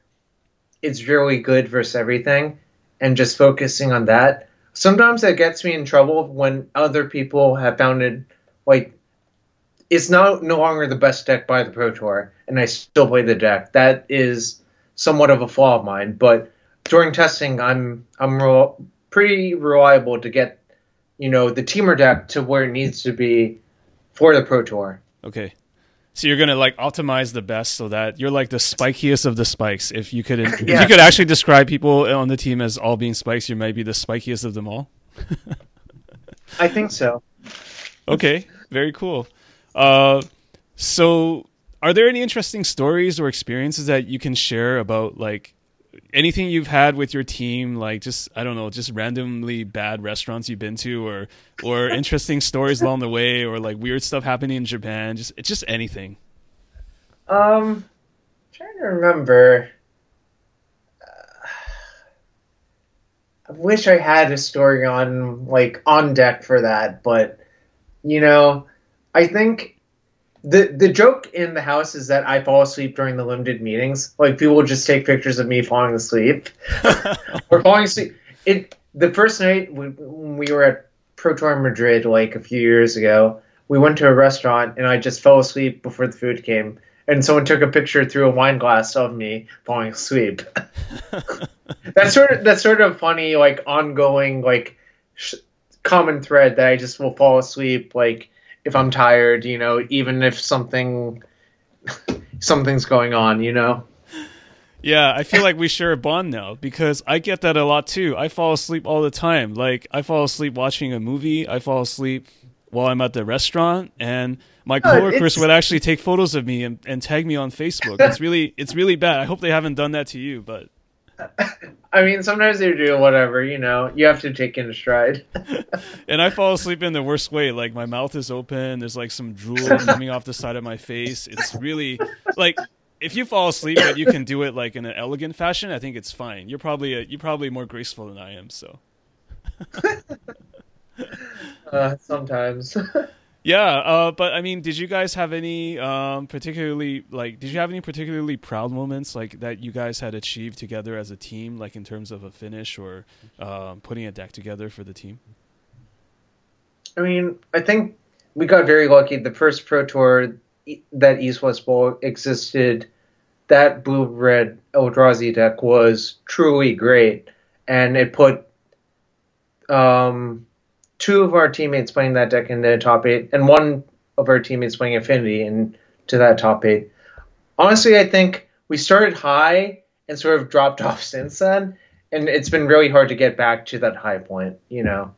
it's really good versus everything, and just focusing on that. Sometimes that gets me in trouble when other people have found it like it's now no longer the best deck by the Pro Tour, and I still play the deck. That is somewhat of a flaw of mine, but during testing, I'm I'm re- pretty reliable to get you know the teamer deck to where it needs to be for the Pro Tour. Okay. So you're gonna like optimize the best so that you're like the spikiest of the spikes. If you could, if you could actually describe people on the team as all being spikes, you might be the spikiest of them all. I think so. Okay, very cool. Uh, so, are there any interesting stories or experiences that you can share about like anything you've had with your team? Like just I don't know, just randomly bad restaurants you've been to, or or interesting stories along the way, or like weird stuff happening in Japan. Just it's just anything. Um, trying to remember. Uh, I wish I had a story on like on deck for that, but you know, I think the the joke in the house is that I fall asleep during the limited meetings. Like people just take pictures of me falling asleep or falling asleep. It the first night when we were at Pro Tour Madrid like a few years ago, we went to a restaurant and I just fell asleep before the food came, and someone took a picture through a wine glass of me falling asleep. that's sort of that's sort of funny, like ongoing like sh- common thread that I just will fall asleep like if I'm tired, you know, even if something something's going on, you know. Yeah, I feel like we share a bond now because I get that a lot too. I fall asleep all the time. Like I fall asleep watching a movie, I fall asleep while I'm at the restaurant and my coworkers would actually take photos of me and, and tag me on Facebook. It's really it's really bad. I hope they haven't done that to you, but I mean, sometimes they do whatever, you know. You have to take in a stride. and I fall asleep in the worst way. Like my mouth is open. There's like some drool coming off the side of my face. It's really like if you fall asleep, but you can do it like in an elegant fashion. I think it's fine. You're probably a, you're probably more graceful than I am. So. uh, sometimes. Yeah, uh, but I mean, did you guys have any um, particularly like? Did you have any particularly proud moments like that you guys had achieved together as a team, like in terms of a finish or um, putting a deck together for the team? I mean, I think we got very lucky. The first Pro Tour that East West Bowl existed, that blue red Eldrazi deck was truly great, and it put um, two of our teammates playing that deck in the top eight, and one of our teammates playing Affinity into that top eight. Honestly, I think we started high and sort of dropped off since then, and it's been really hard to get back to that high point. You know.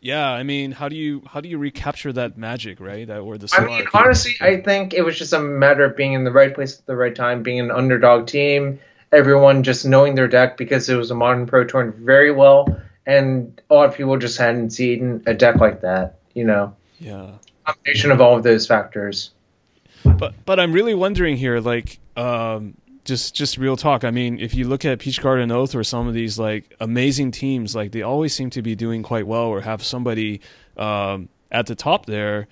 Yeah, I mean, how do you how do you recapture that magic, right? That or the. I mean, honestly, I think it was just a matter of being in the right place at the right time, being an underdog team, everyone just knowing their deck because it was a modern pro tour very well and a lot of people just hadn't seen a deck like that. You know, yeah, combination of all of those factors. But but I'm really wondering here, like, um, just just real talk. I mean, if you look at Peach Garden Oath or some of these like amazing teams, like they always seem to be doing quite well or have somebody um, at the top there.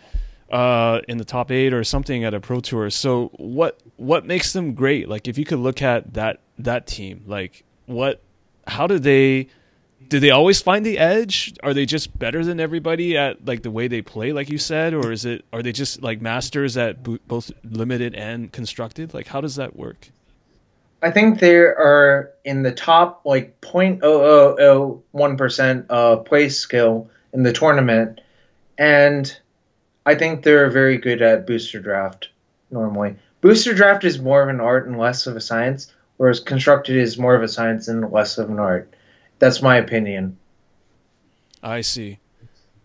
Uh, in the top eight or something at a pro tour. So what what makes them great? Like if you could look at that that team, like what how do they do they always find the edge? Are they just better than everybody at like the way they play, like you said, or is it are they just like masters at both limited and constructed? Like, how does that work? I think they are in the top like 0.0001 percent of play skill in the tournament, and I think they're very good at booster draft normally. Booster draft is more of an art and less of a science, whereas constructed is more of a science and less of an art. That's my opinion. I see.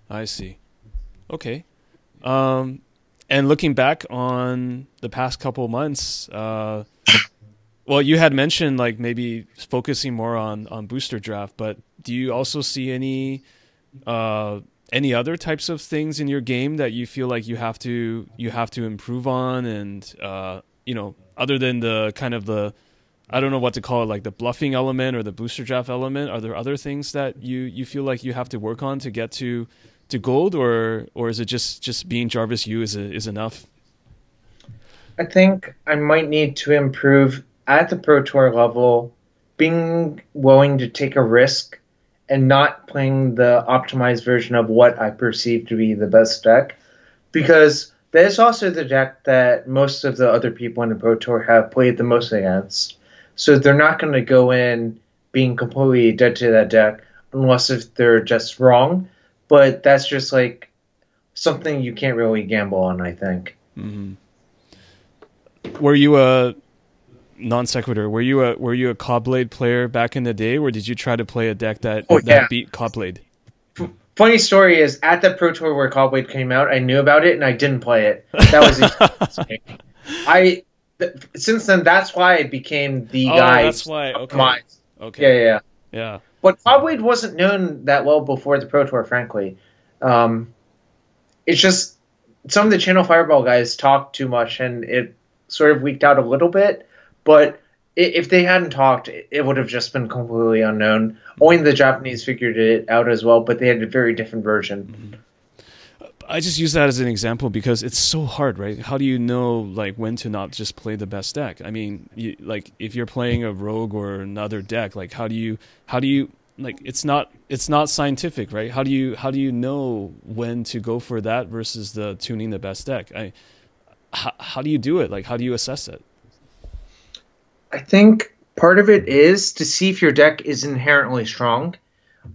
I see. Okay. Um, and looking back on the past couple months, uh, well, you had mentioned like maybe focusing more on on booster draft, but do you also see any uh, any other types of things in your game that you feel like you have to you have to improve on, and uh, you know, other than the kind of the I don't know what to call it, like the bluffing element or the booster draft element. Are there other things that you you feel like you have to work on to get to to gold, or or is it just just being Jarvis Yu is is enough? I think I might need to improve at the pro tour level, being willing to take a risk and not playing the optimized version of what I perceive to be the best deck, because that is also the deck that most of the other people in the pro tour have played the most against. So they're not going to go in being completely dead to that deck unless if they're just wrong. But that's just like something you can't really gamble on. I think. Mm-hmm. Were you a non sequitur? Were you a were you a Caw-Blade player back in the day, or did you try to play a deck that oh, that yeah. beat Caw-Blade? Funny story is at the Pro Tour where Caw-Blade came out, I knew about it and I didn't play it. That was a I since then, that's why it became the guys. oh, guy. That's why. Okay. Okay. Yeah, yeah, yeah. But Caw-Blade wasn't known that well before the Pro Tour, frankly. Um, it's just some of the Channel Fireball guys talked too much, and it sort of leaked out a little bit. But if they hadn't talked, it would have just been completely unknown. Only the Japanese figured it out as well, but they had a very different version. I just use that as an example because it's so hard, right? How do you know like when to not just play the best deck? I mean, you, like if you're playing a rogue or another deck, like how do you how do you like it's not it's not scientific, right? How do you how do you know when to go for that versus the tuning the best deck? I how, how do you do it? Like how do you assess it? I think part of it is to see if your deck is inherently strong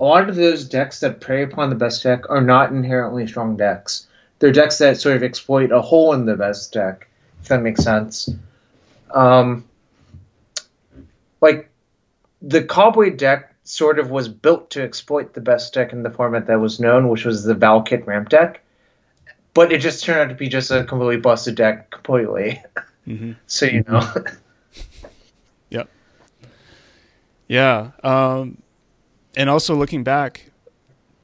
a lot of those decks that prey upon the best deck are not inherently strong decks. They're decks that sort of exploit a hole in the best deck, if that makes sense. Um, like the Caw-Blade deck sort of was built to exploit the best deck in the format that was known, which was the Valakut ramp deck. But it just turned out to be just a completely busted deck completely. Mm-hmm. so you know. yep. Yeah. Um, and also looking back,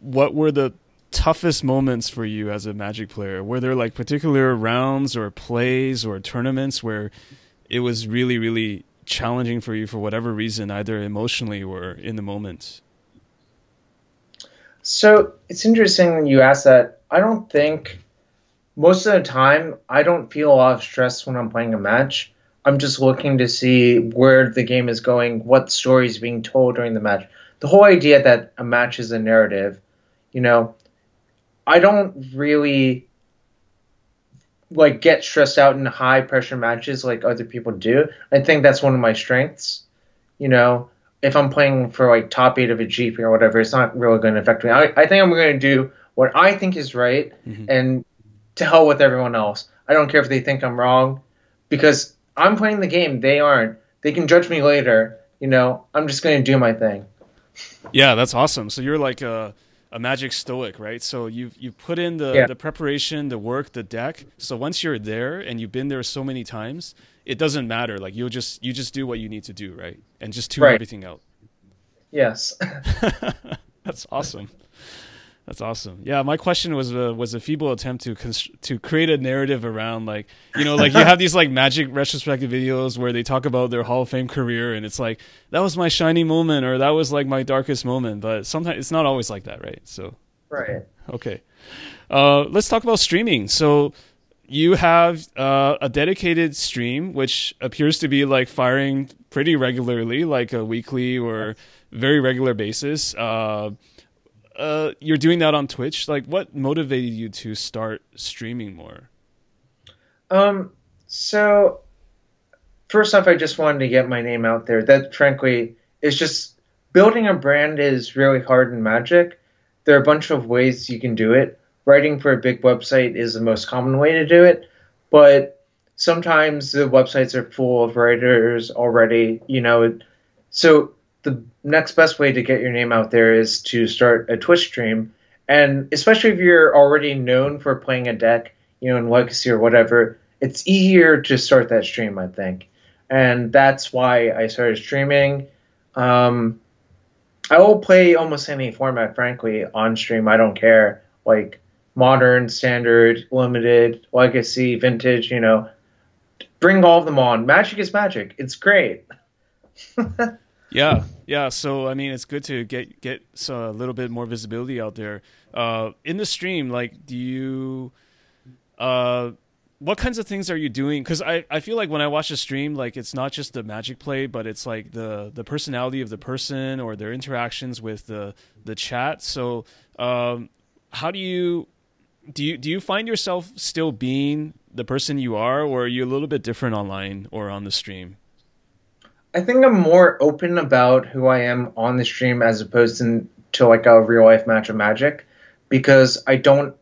what were the toughest moments for you as a Magic player? Were there like particular rounds or plays or tournaments where it was really, really challenging for you for whatever reason, either emotionally or in the moment? So it's interesting when you ask that. I don't think most of the time I don't feel a lot of stress when I'm playing a match. I'm just looking to see where the game is going, what story is being told during the match. The whole idea that a match is a narrative, you know, I don't really like get stressed out in high pressure matches like other people do. I think that's one of my strengths. You know, if I'm playing for like top eight of a GP or whatever, it's not really going to affect me. I, I think I'm going to do what I think is right, mm-hmm. and to hell with everyone else. I don't care if they think I'm wrong, because I'm playing the game. They aren't. They can judge me later. You know, I'm just going to do my thing. Yeah, that's awesome. So you're like a a magic stoic, right? So you you put in the yeah. the preparation, the work, the deck. So once you're there and you've been there so many times, it doesn't matter. Like you'll just you just do what you need to do, right? And just tune right. everything out. Yes. That's awesome. That's awesome. Yeah, my question was uh, was a feeble attempt to const- to create a narrative around like you know like you have these like magic retrospective videos where they talk about their Hall of Fame career and it's like that was my shiny moment or that was like my darkest moment, but sometimes it's not always like that, right? So right. Okay, uh, let's talk about streaming. So you have uh, a dedicated stream which appears to be like firing pretty regularly, like a weekly or very regular basis. Uh, you're doing that on Twitch. Like, what motivated you to start streaming more? Um. So, first off, I just wanted to get my name out there. That, frankly, is just building a brand is really hard in Magic. There are a bunch of ways you can do it. Writing for a big website is the most common way to do it, but sometimes the websites are full of writers already. You know, so the next best way to get your name out there is to start a Twitch stream. And especially if you're already known for playing a deck, you know, in Legacy or whatever, it's easier to start that stream, I think. And that's why I started streaming. Um, I will play almost any format, frankly, on stream. I don't care. Like modern, standard, limited, legacy, vintage, you know. Bring all of them on. Magic is magic. It's great. Yeah, yeah. So I mean, it's good to get get a little bit more visibility out there. Uh, in the stream, like, do you, uh, what kinds of things are you doing? Because I, I feel like when I watch a stream, like it's not just the magic play, but it's like the the personality of the person or their interactions with the the chat. So, um, how do you do you do you find yourself still being the person you are, or are you a little bit different online or on the stream? I think I'm more open about who I am on the stream as opposed to, to like a real life match of Magic because I don't.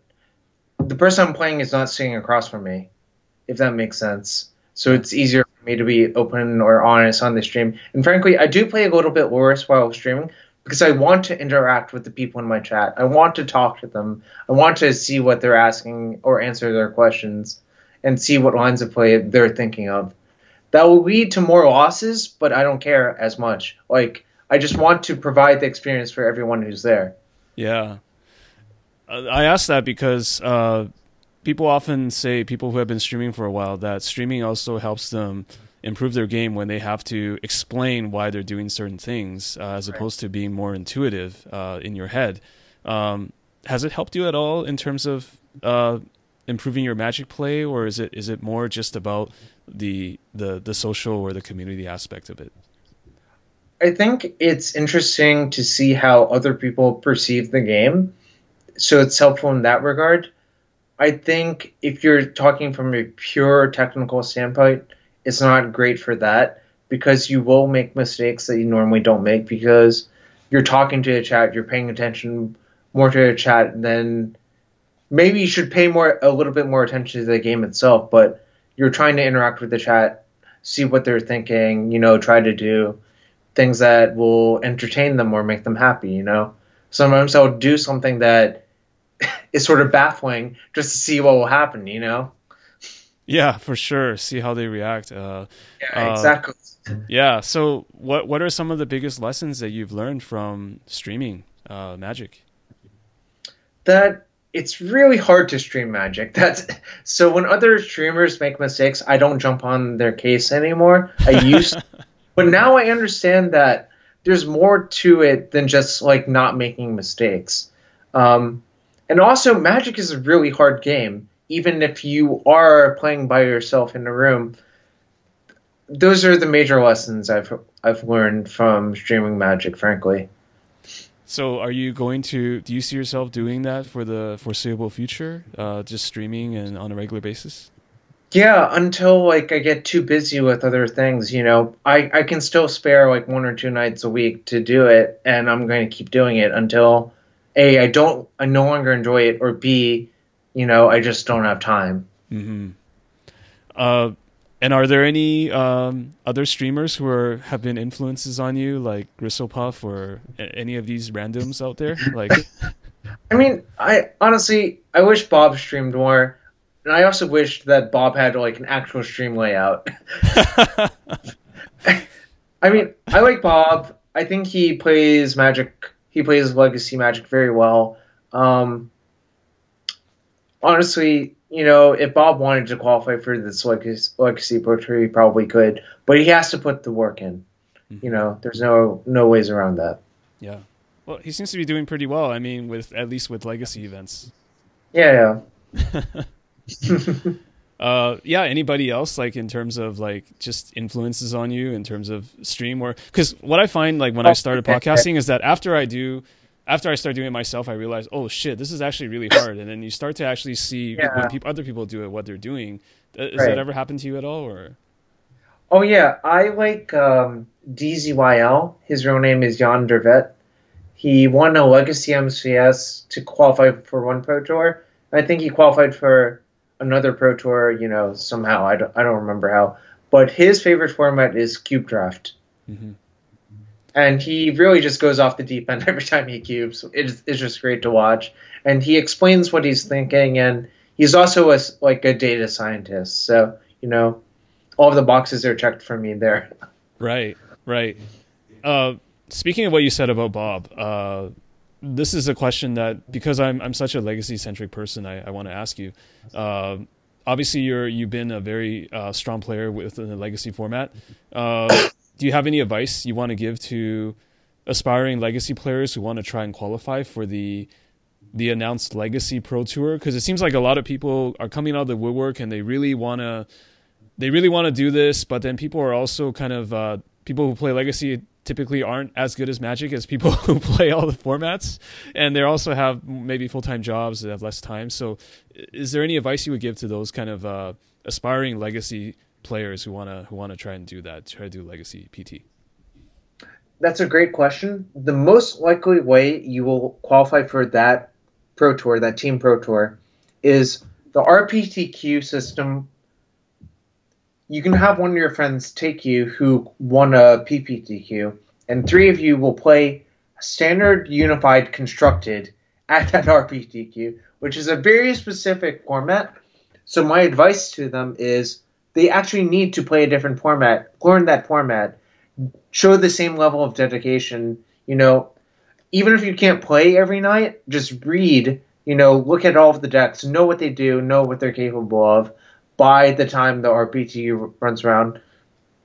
The person I'm playing is not sitting across from me, if that makes sense. So it's easier for me to be open or honest on the stream. And frankly, I do play a little bit worse while streaming because I want to interact with the people in my chat. I want to talk to them. I want to see what they're asking or answer their questions and see what lines of play they're thinking of that will lead to more losses, but I don't care as much. Like I just want to provide the experience for everyone who's there. Yeah, I ask that because uh, people often say people who have been streaming for a while that streaming also helps them improve their game when they have to explain why they're doing certain things, uh, as right. opposed to being more intuitive uh, in your head. Um, has it helped you at all in terms of uh, improving your magic play, or is it is it more just about the the the social or the community aspect of it? I think it's interesting to see how other people perceive the game. So it's helpful in that regard. I think if you're talking from a pure technical standpoint, it's not great for that because you will make mistakes that you normally don't make because you're talking to a chat, you're paying attention more to a chat than maybe you should pay more a little bit more attention to the game itself, but you're trying to interact with the chat, see what they're thinking, you know, try to do things that will entertain them or make them happy, you know. Sometimes I'll do something that is sort of baffling just to see what will happen, you know. Yeah, for sure. See how they react. Uh, yeah, exactly. Uh, yeah. So, what what are some of the biggest lessons that you've learned from streaming uh, Magic? That it's really hard to stream magic. That's so when other streamers make mistakes, I don't jump on their case anymore. I used but now I understand that there's more to it than just like not making mistakes. Um, and also Magic is a really hard game. Even if you are playing by yourself in a room, those are the major lessons I've I've learned from streaming Magic, frankly. So, are you going to? Do you see yourself doing that for the foreseeable future? Uh, just streaming and on a regular basis? Yeah, until like I get too busy with other things, you know, I I can still spare like one or two nights a week to do it, and I'm going to keep doing it until a I don't I no longer enjoy it, or b you know I just don't have time. Mm-hmm. Uh, and are there any um, other streamers who are have been influences on you, like Gristlepuff or any of these randoms out there? Like, I mean, I honestly I wish Bob streamed more, and I also wish that Bob had like an actual stream layout. I mean, I like Bob. I think he plays Magic. He plays Legacy Magic very well. Um, honestly, you know, if Bob wanted to qualify for this legacy, pro tour, he probably could, but he has to put the work in. Mm-hmm. You know, there's no no ways around that. Yeah. Well, he seems to be doing pretty well. I mean, with at least with legacy events. Yeah. yeah. uh, yeah. Anybody else like in terms of like just influences on you in terms of stream or because what I find like when I started podcasting is that after I do after I started doing it myself, I realized, oh shit, this is actually really hard. And then you start to actually see yeah. when people, other people do it, what they're doing. Has right. that ever happened to you at all, or? Oh yeah, I like um, DZYL. His real name is Jan Dervet. He won a Legacy MCS to qualify for one Pro Tour. I think he qualified for another Pro Tour. You know, somehow I don't, I don't remember how. But his favorite format is Cube Draft. Mm-hmm and he really just goes off the deep end every time he cubes. It's, it's just great to watch, and he explains what he's thinking, and he's also a, like a data scientist. So you know, all the boxes are checked for me there. Right, right. Uh, speaking of what you said about Bob, uh, this is a question that because I'm I'm such a legacy centric person, I, I want to ask you. Uh, obviously, you're you've been a very uh, strong player within the legacy format. Do you have any advice you want to give to aspiring legacy players who want to try and qualify for the the announced legacy pro tour? Because it seems like a lot of people are coming out of the woodwork and they really want to they really want to do this but then people are also kind of uh, people who play legacy typically aren't as good as magic as people who play all the formats and they also have maybe full-time jobs that have less time. So is there any advice you would give to those kind of uh, aspiring legacy players who want to who want to try and do that, try to do legacy PT? That's a great question. The most likely way you will qualify for that pro tour, that team pro tour, is the RPTQ system. You can have one of your friends take you who won a PPTQ, and three of you will play standard unified constructed at that RPTQ, which is a very specific format. So my advice to them is they actually need to play a different format, learn that format, show the same level of dedication. You know, even if you can't play every night, just read. You know, look at all of the decks, know what they do, know what they're capable of. By the time the RPT runs around,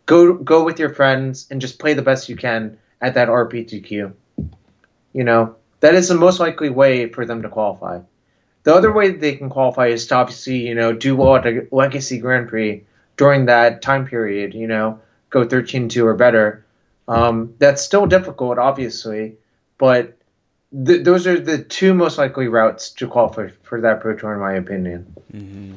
go go with your friends and just play the best you can at that RPTQ. You know, that is the most likely way for them to qualify. The other way they can qualify is to obviously, you know, do well at a Legacy Grand Prix during that time period, you know, go 13 2 or better. Um, that's still difficult, obviously, but th- those are the two most likely routes to qualify for that Pro Tour, in my opinion. Mm-hmm.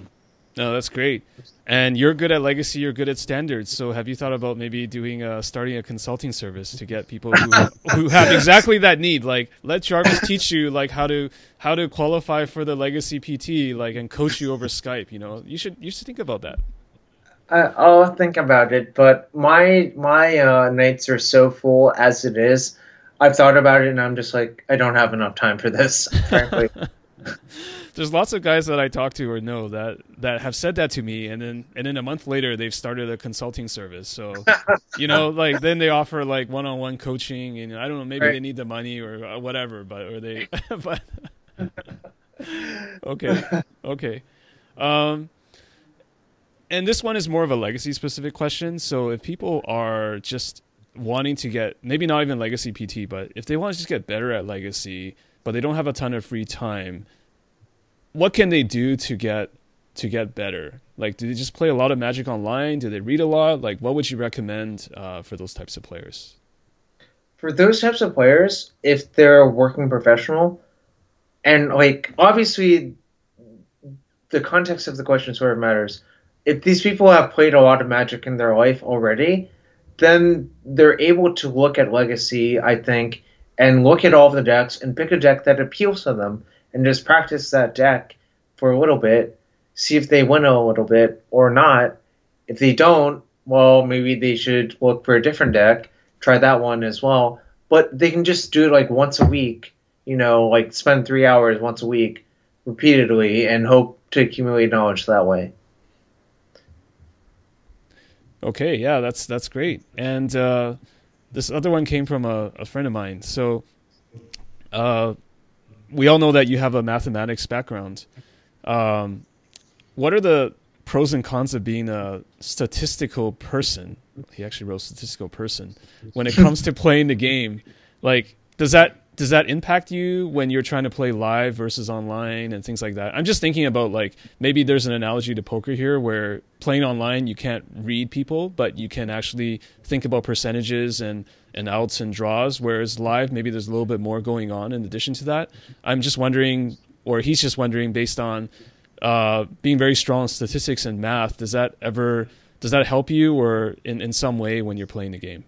No, that's great. And you're good at legacy. You're good at standards. So, have you thought about maybe doing a starting a consulting service to get people who who have exactly that need? Like, let Jarvis teach you like how to how to qualify for the legacy PT, like, and coach you over Skype. You know, you should you should think about that. I'll think about it, but my my uh, nights are so full as it is. I've thought about it, and I'm just like, I don't have enough time for this. Frankly, there's lots of guys that I talk to or know that that have said that to me, and then and then a month later they've started a consulting service. So you know, like then they offer like one-on-one coaching, and I don't know, maybe right. they need the money or uh, whatever, but or they, but okay, okay. Um, and this one is more of a legacy specific question. So if people are just wanting to get maybe not even legacy PT, but if they want to just get better at legacy, but they don't have a ton of free time, what can they do to get to get better? Like, do they just play a lot of Magic Online? Do they read a lot? Like, what would you recommend uh, for those types of players? For those types of players, if they're a working professional, and like obviously, the context of the question sort of matters. If these people have played a lot of Magic in their life already, then they're able to look at Legacy, I think, and look at all the decks and pick a deck that appeals to them and just practice that deck for a little bit, see if they win a little bit or not. If they don't, well, maybe they should look for a different deck, try that one as well. But they can just do it like once a week, you know, like spend three hours once a week repeatedly and hope to accumulate knowledge that way. Okay, yeah, that's that's great. And uh, this other one came from a, a friend of mine. So, uh, we all know that you have a mathematics background. Um, what are the pros and cons of being a statistical person? He actually wrote statistical person when it comes to playing the game. Like, does that does that impact you when you're trying to play live versus online and things like that? I'm just thinking about like maybe there's an analogy to poker here where playing online you can't read people, but you can actually think about percentages and and outs and draws. Whereas live, maybe there's a little bit more going on in addition to that. I'm just wondering, or he's just wondering, based on uh, being very strong in statistics and math, does that ever does that help you or in, in some way when you're playing the game?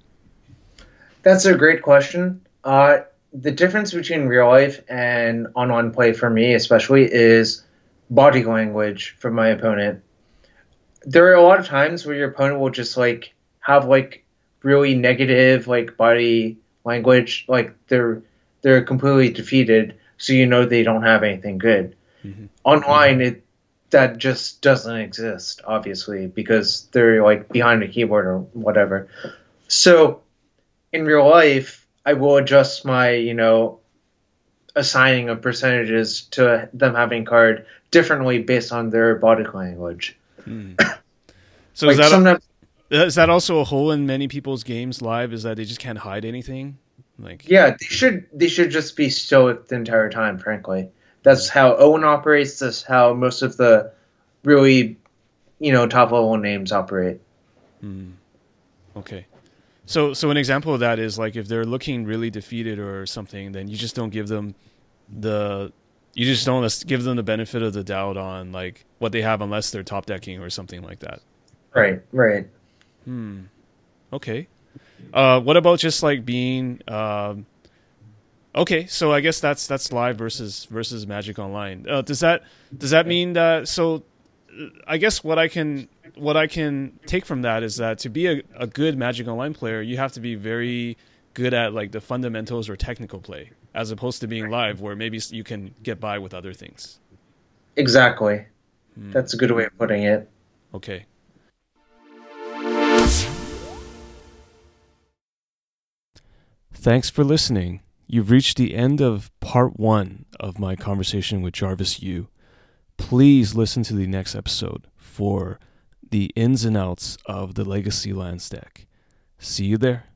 That's a great question. Uh, the difference between real life and online play for me, especially, is body language from my opponent. There are a lot of times where your opponent will just like have like really negative like body language, like they're they're completely defeated, so you know they don't have anything good. Mm-hmm. Online, it that just doesn't exist, obviously, because they're like behind a keyboard or whatever. So in real life, I will adjust my, you know, assigning of percentages to them having card differently based on their body language. Hmm. So like is that sometimes, a, is that also a hole in many people's games live? Is that they just can't hide anything? Like yeah, they should they should just be stoic the entire time. Frankly, that's how Owen operates. That's how most of the really, you know, top level names operate. Hmm. Okay. So, so an example of that is like if they're looking really defeated or something, then you just don't give them the, you just don't give them the benefit of the doubt on like what they have unless they're top decking or something like that. Right. Right. Hmm. Okay. Uh, what about just like being, um, okay, so I guess that's that's live versus versus Magic Online. Uh, does that does that mean that? So, I guess what I can what I can take from that is that to be a, a good Magic Online player, you have to be very good at like the fundamentals or technical play, as opposed to being live, where maybe you can get by with other things. Exactly. Hmm. That's a good way of putting it. Okay. Thanks for listening. You've reached the end of part one of my conversation with Jarvis Yu. Please listen to the next episode for the ins and outs of the Legacy Lands deck. See you there.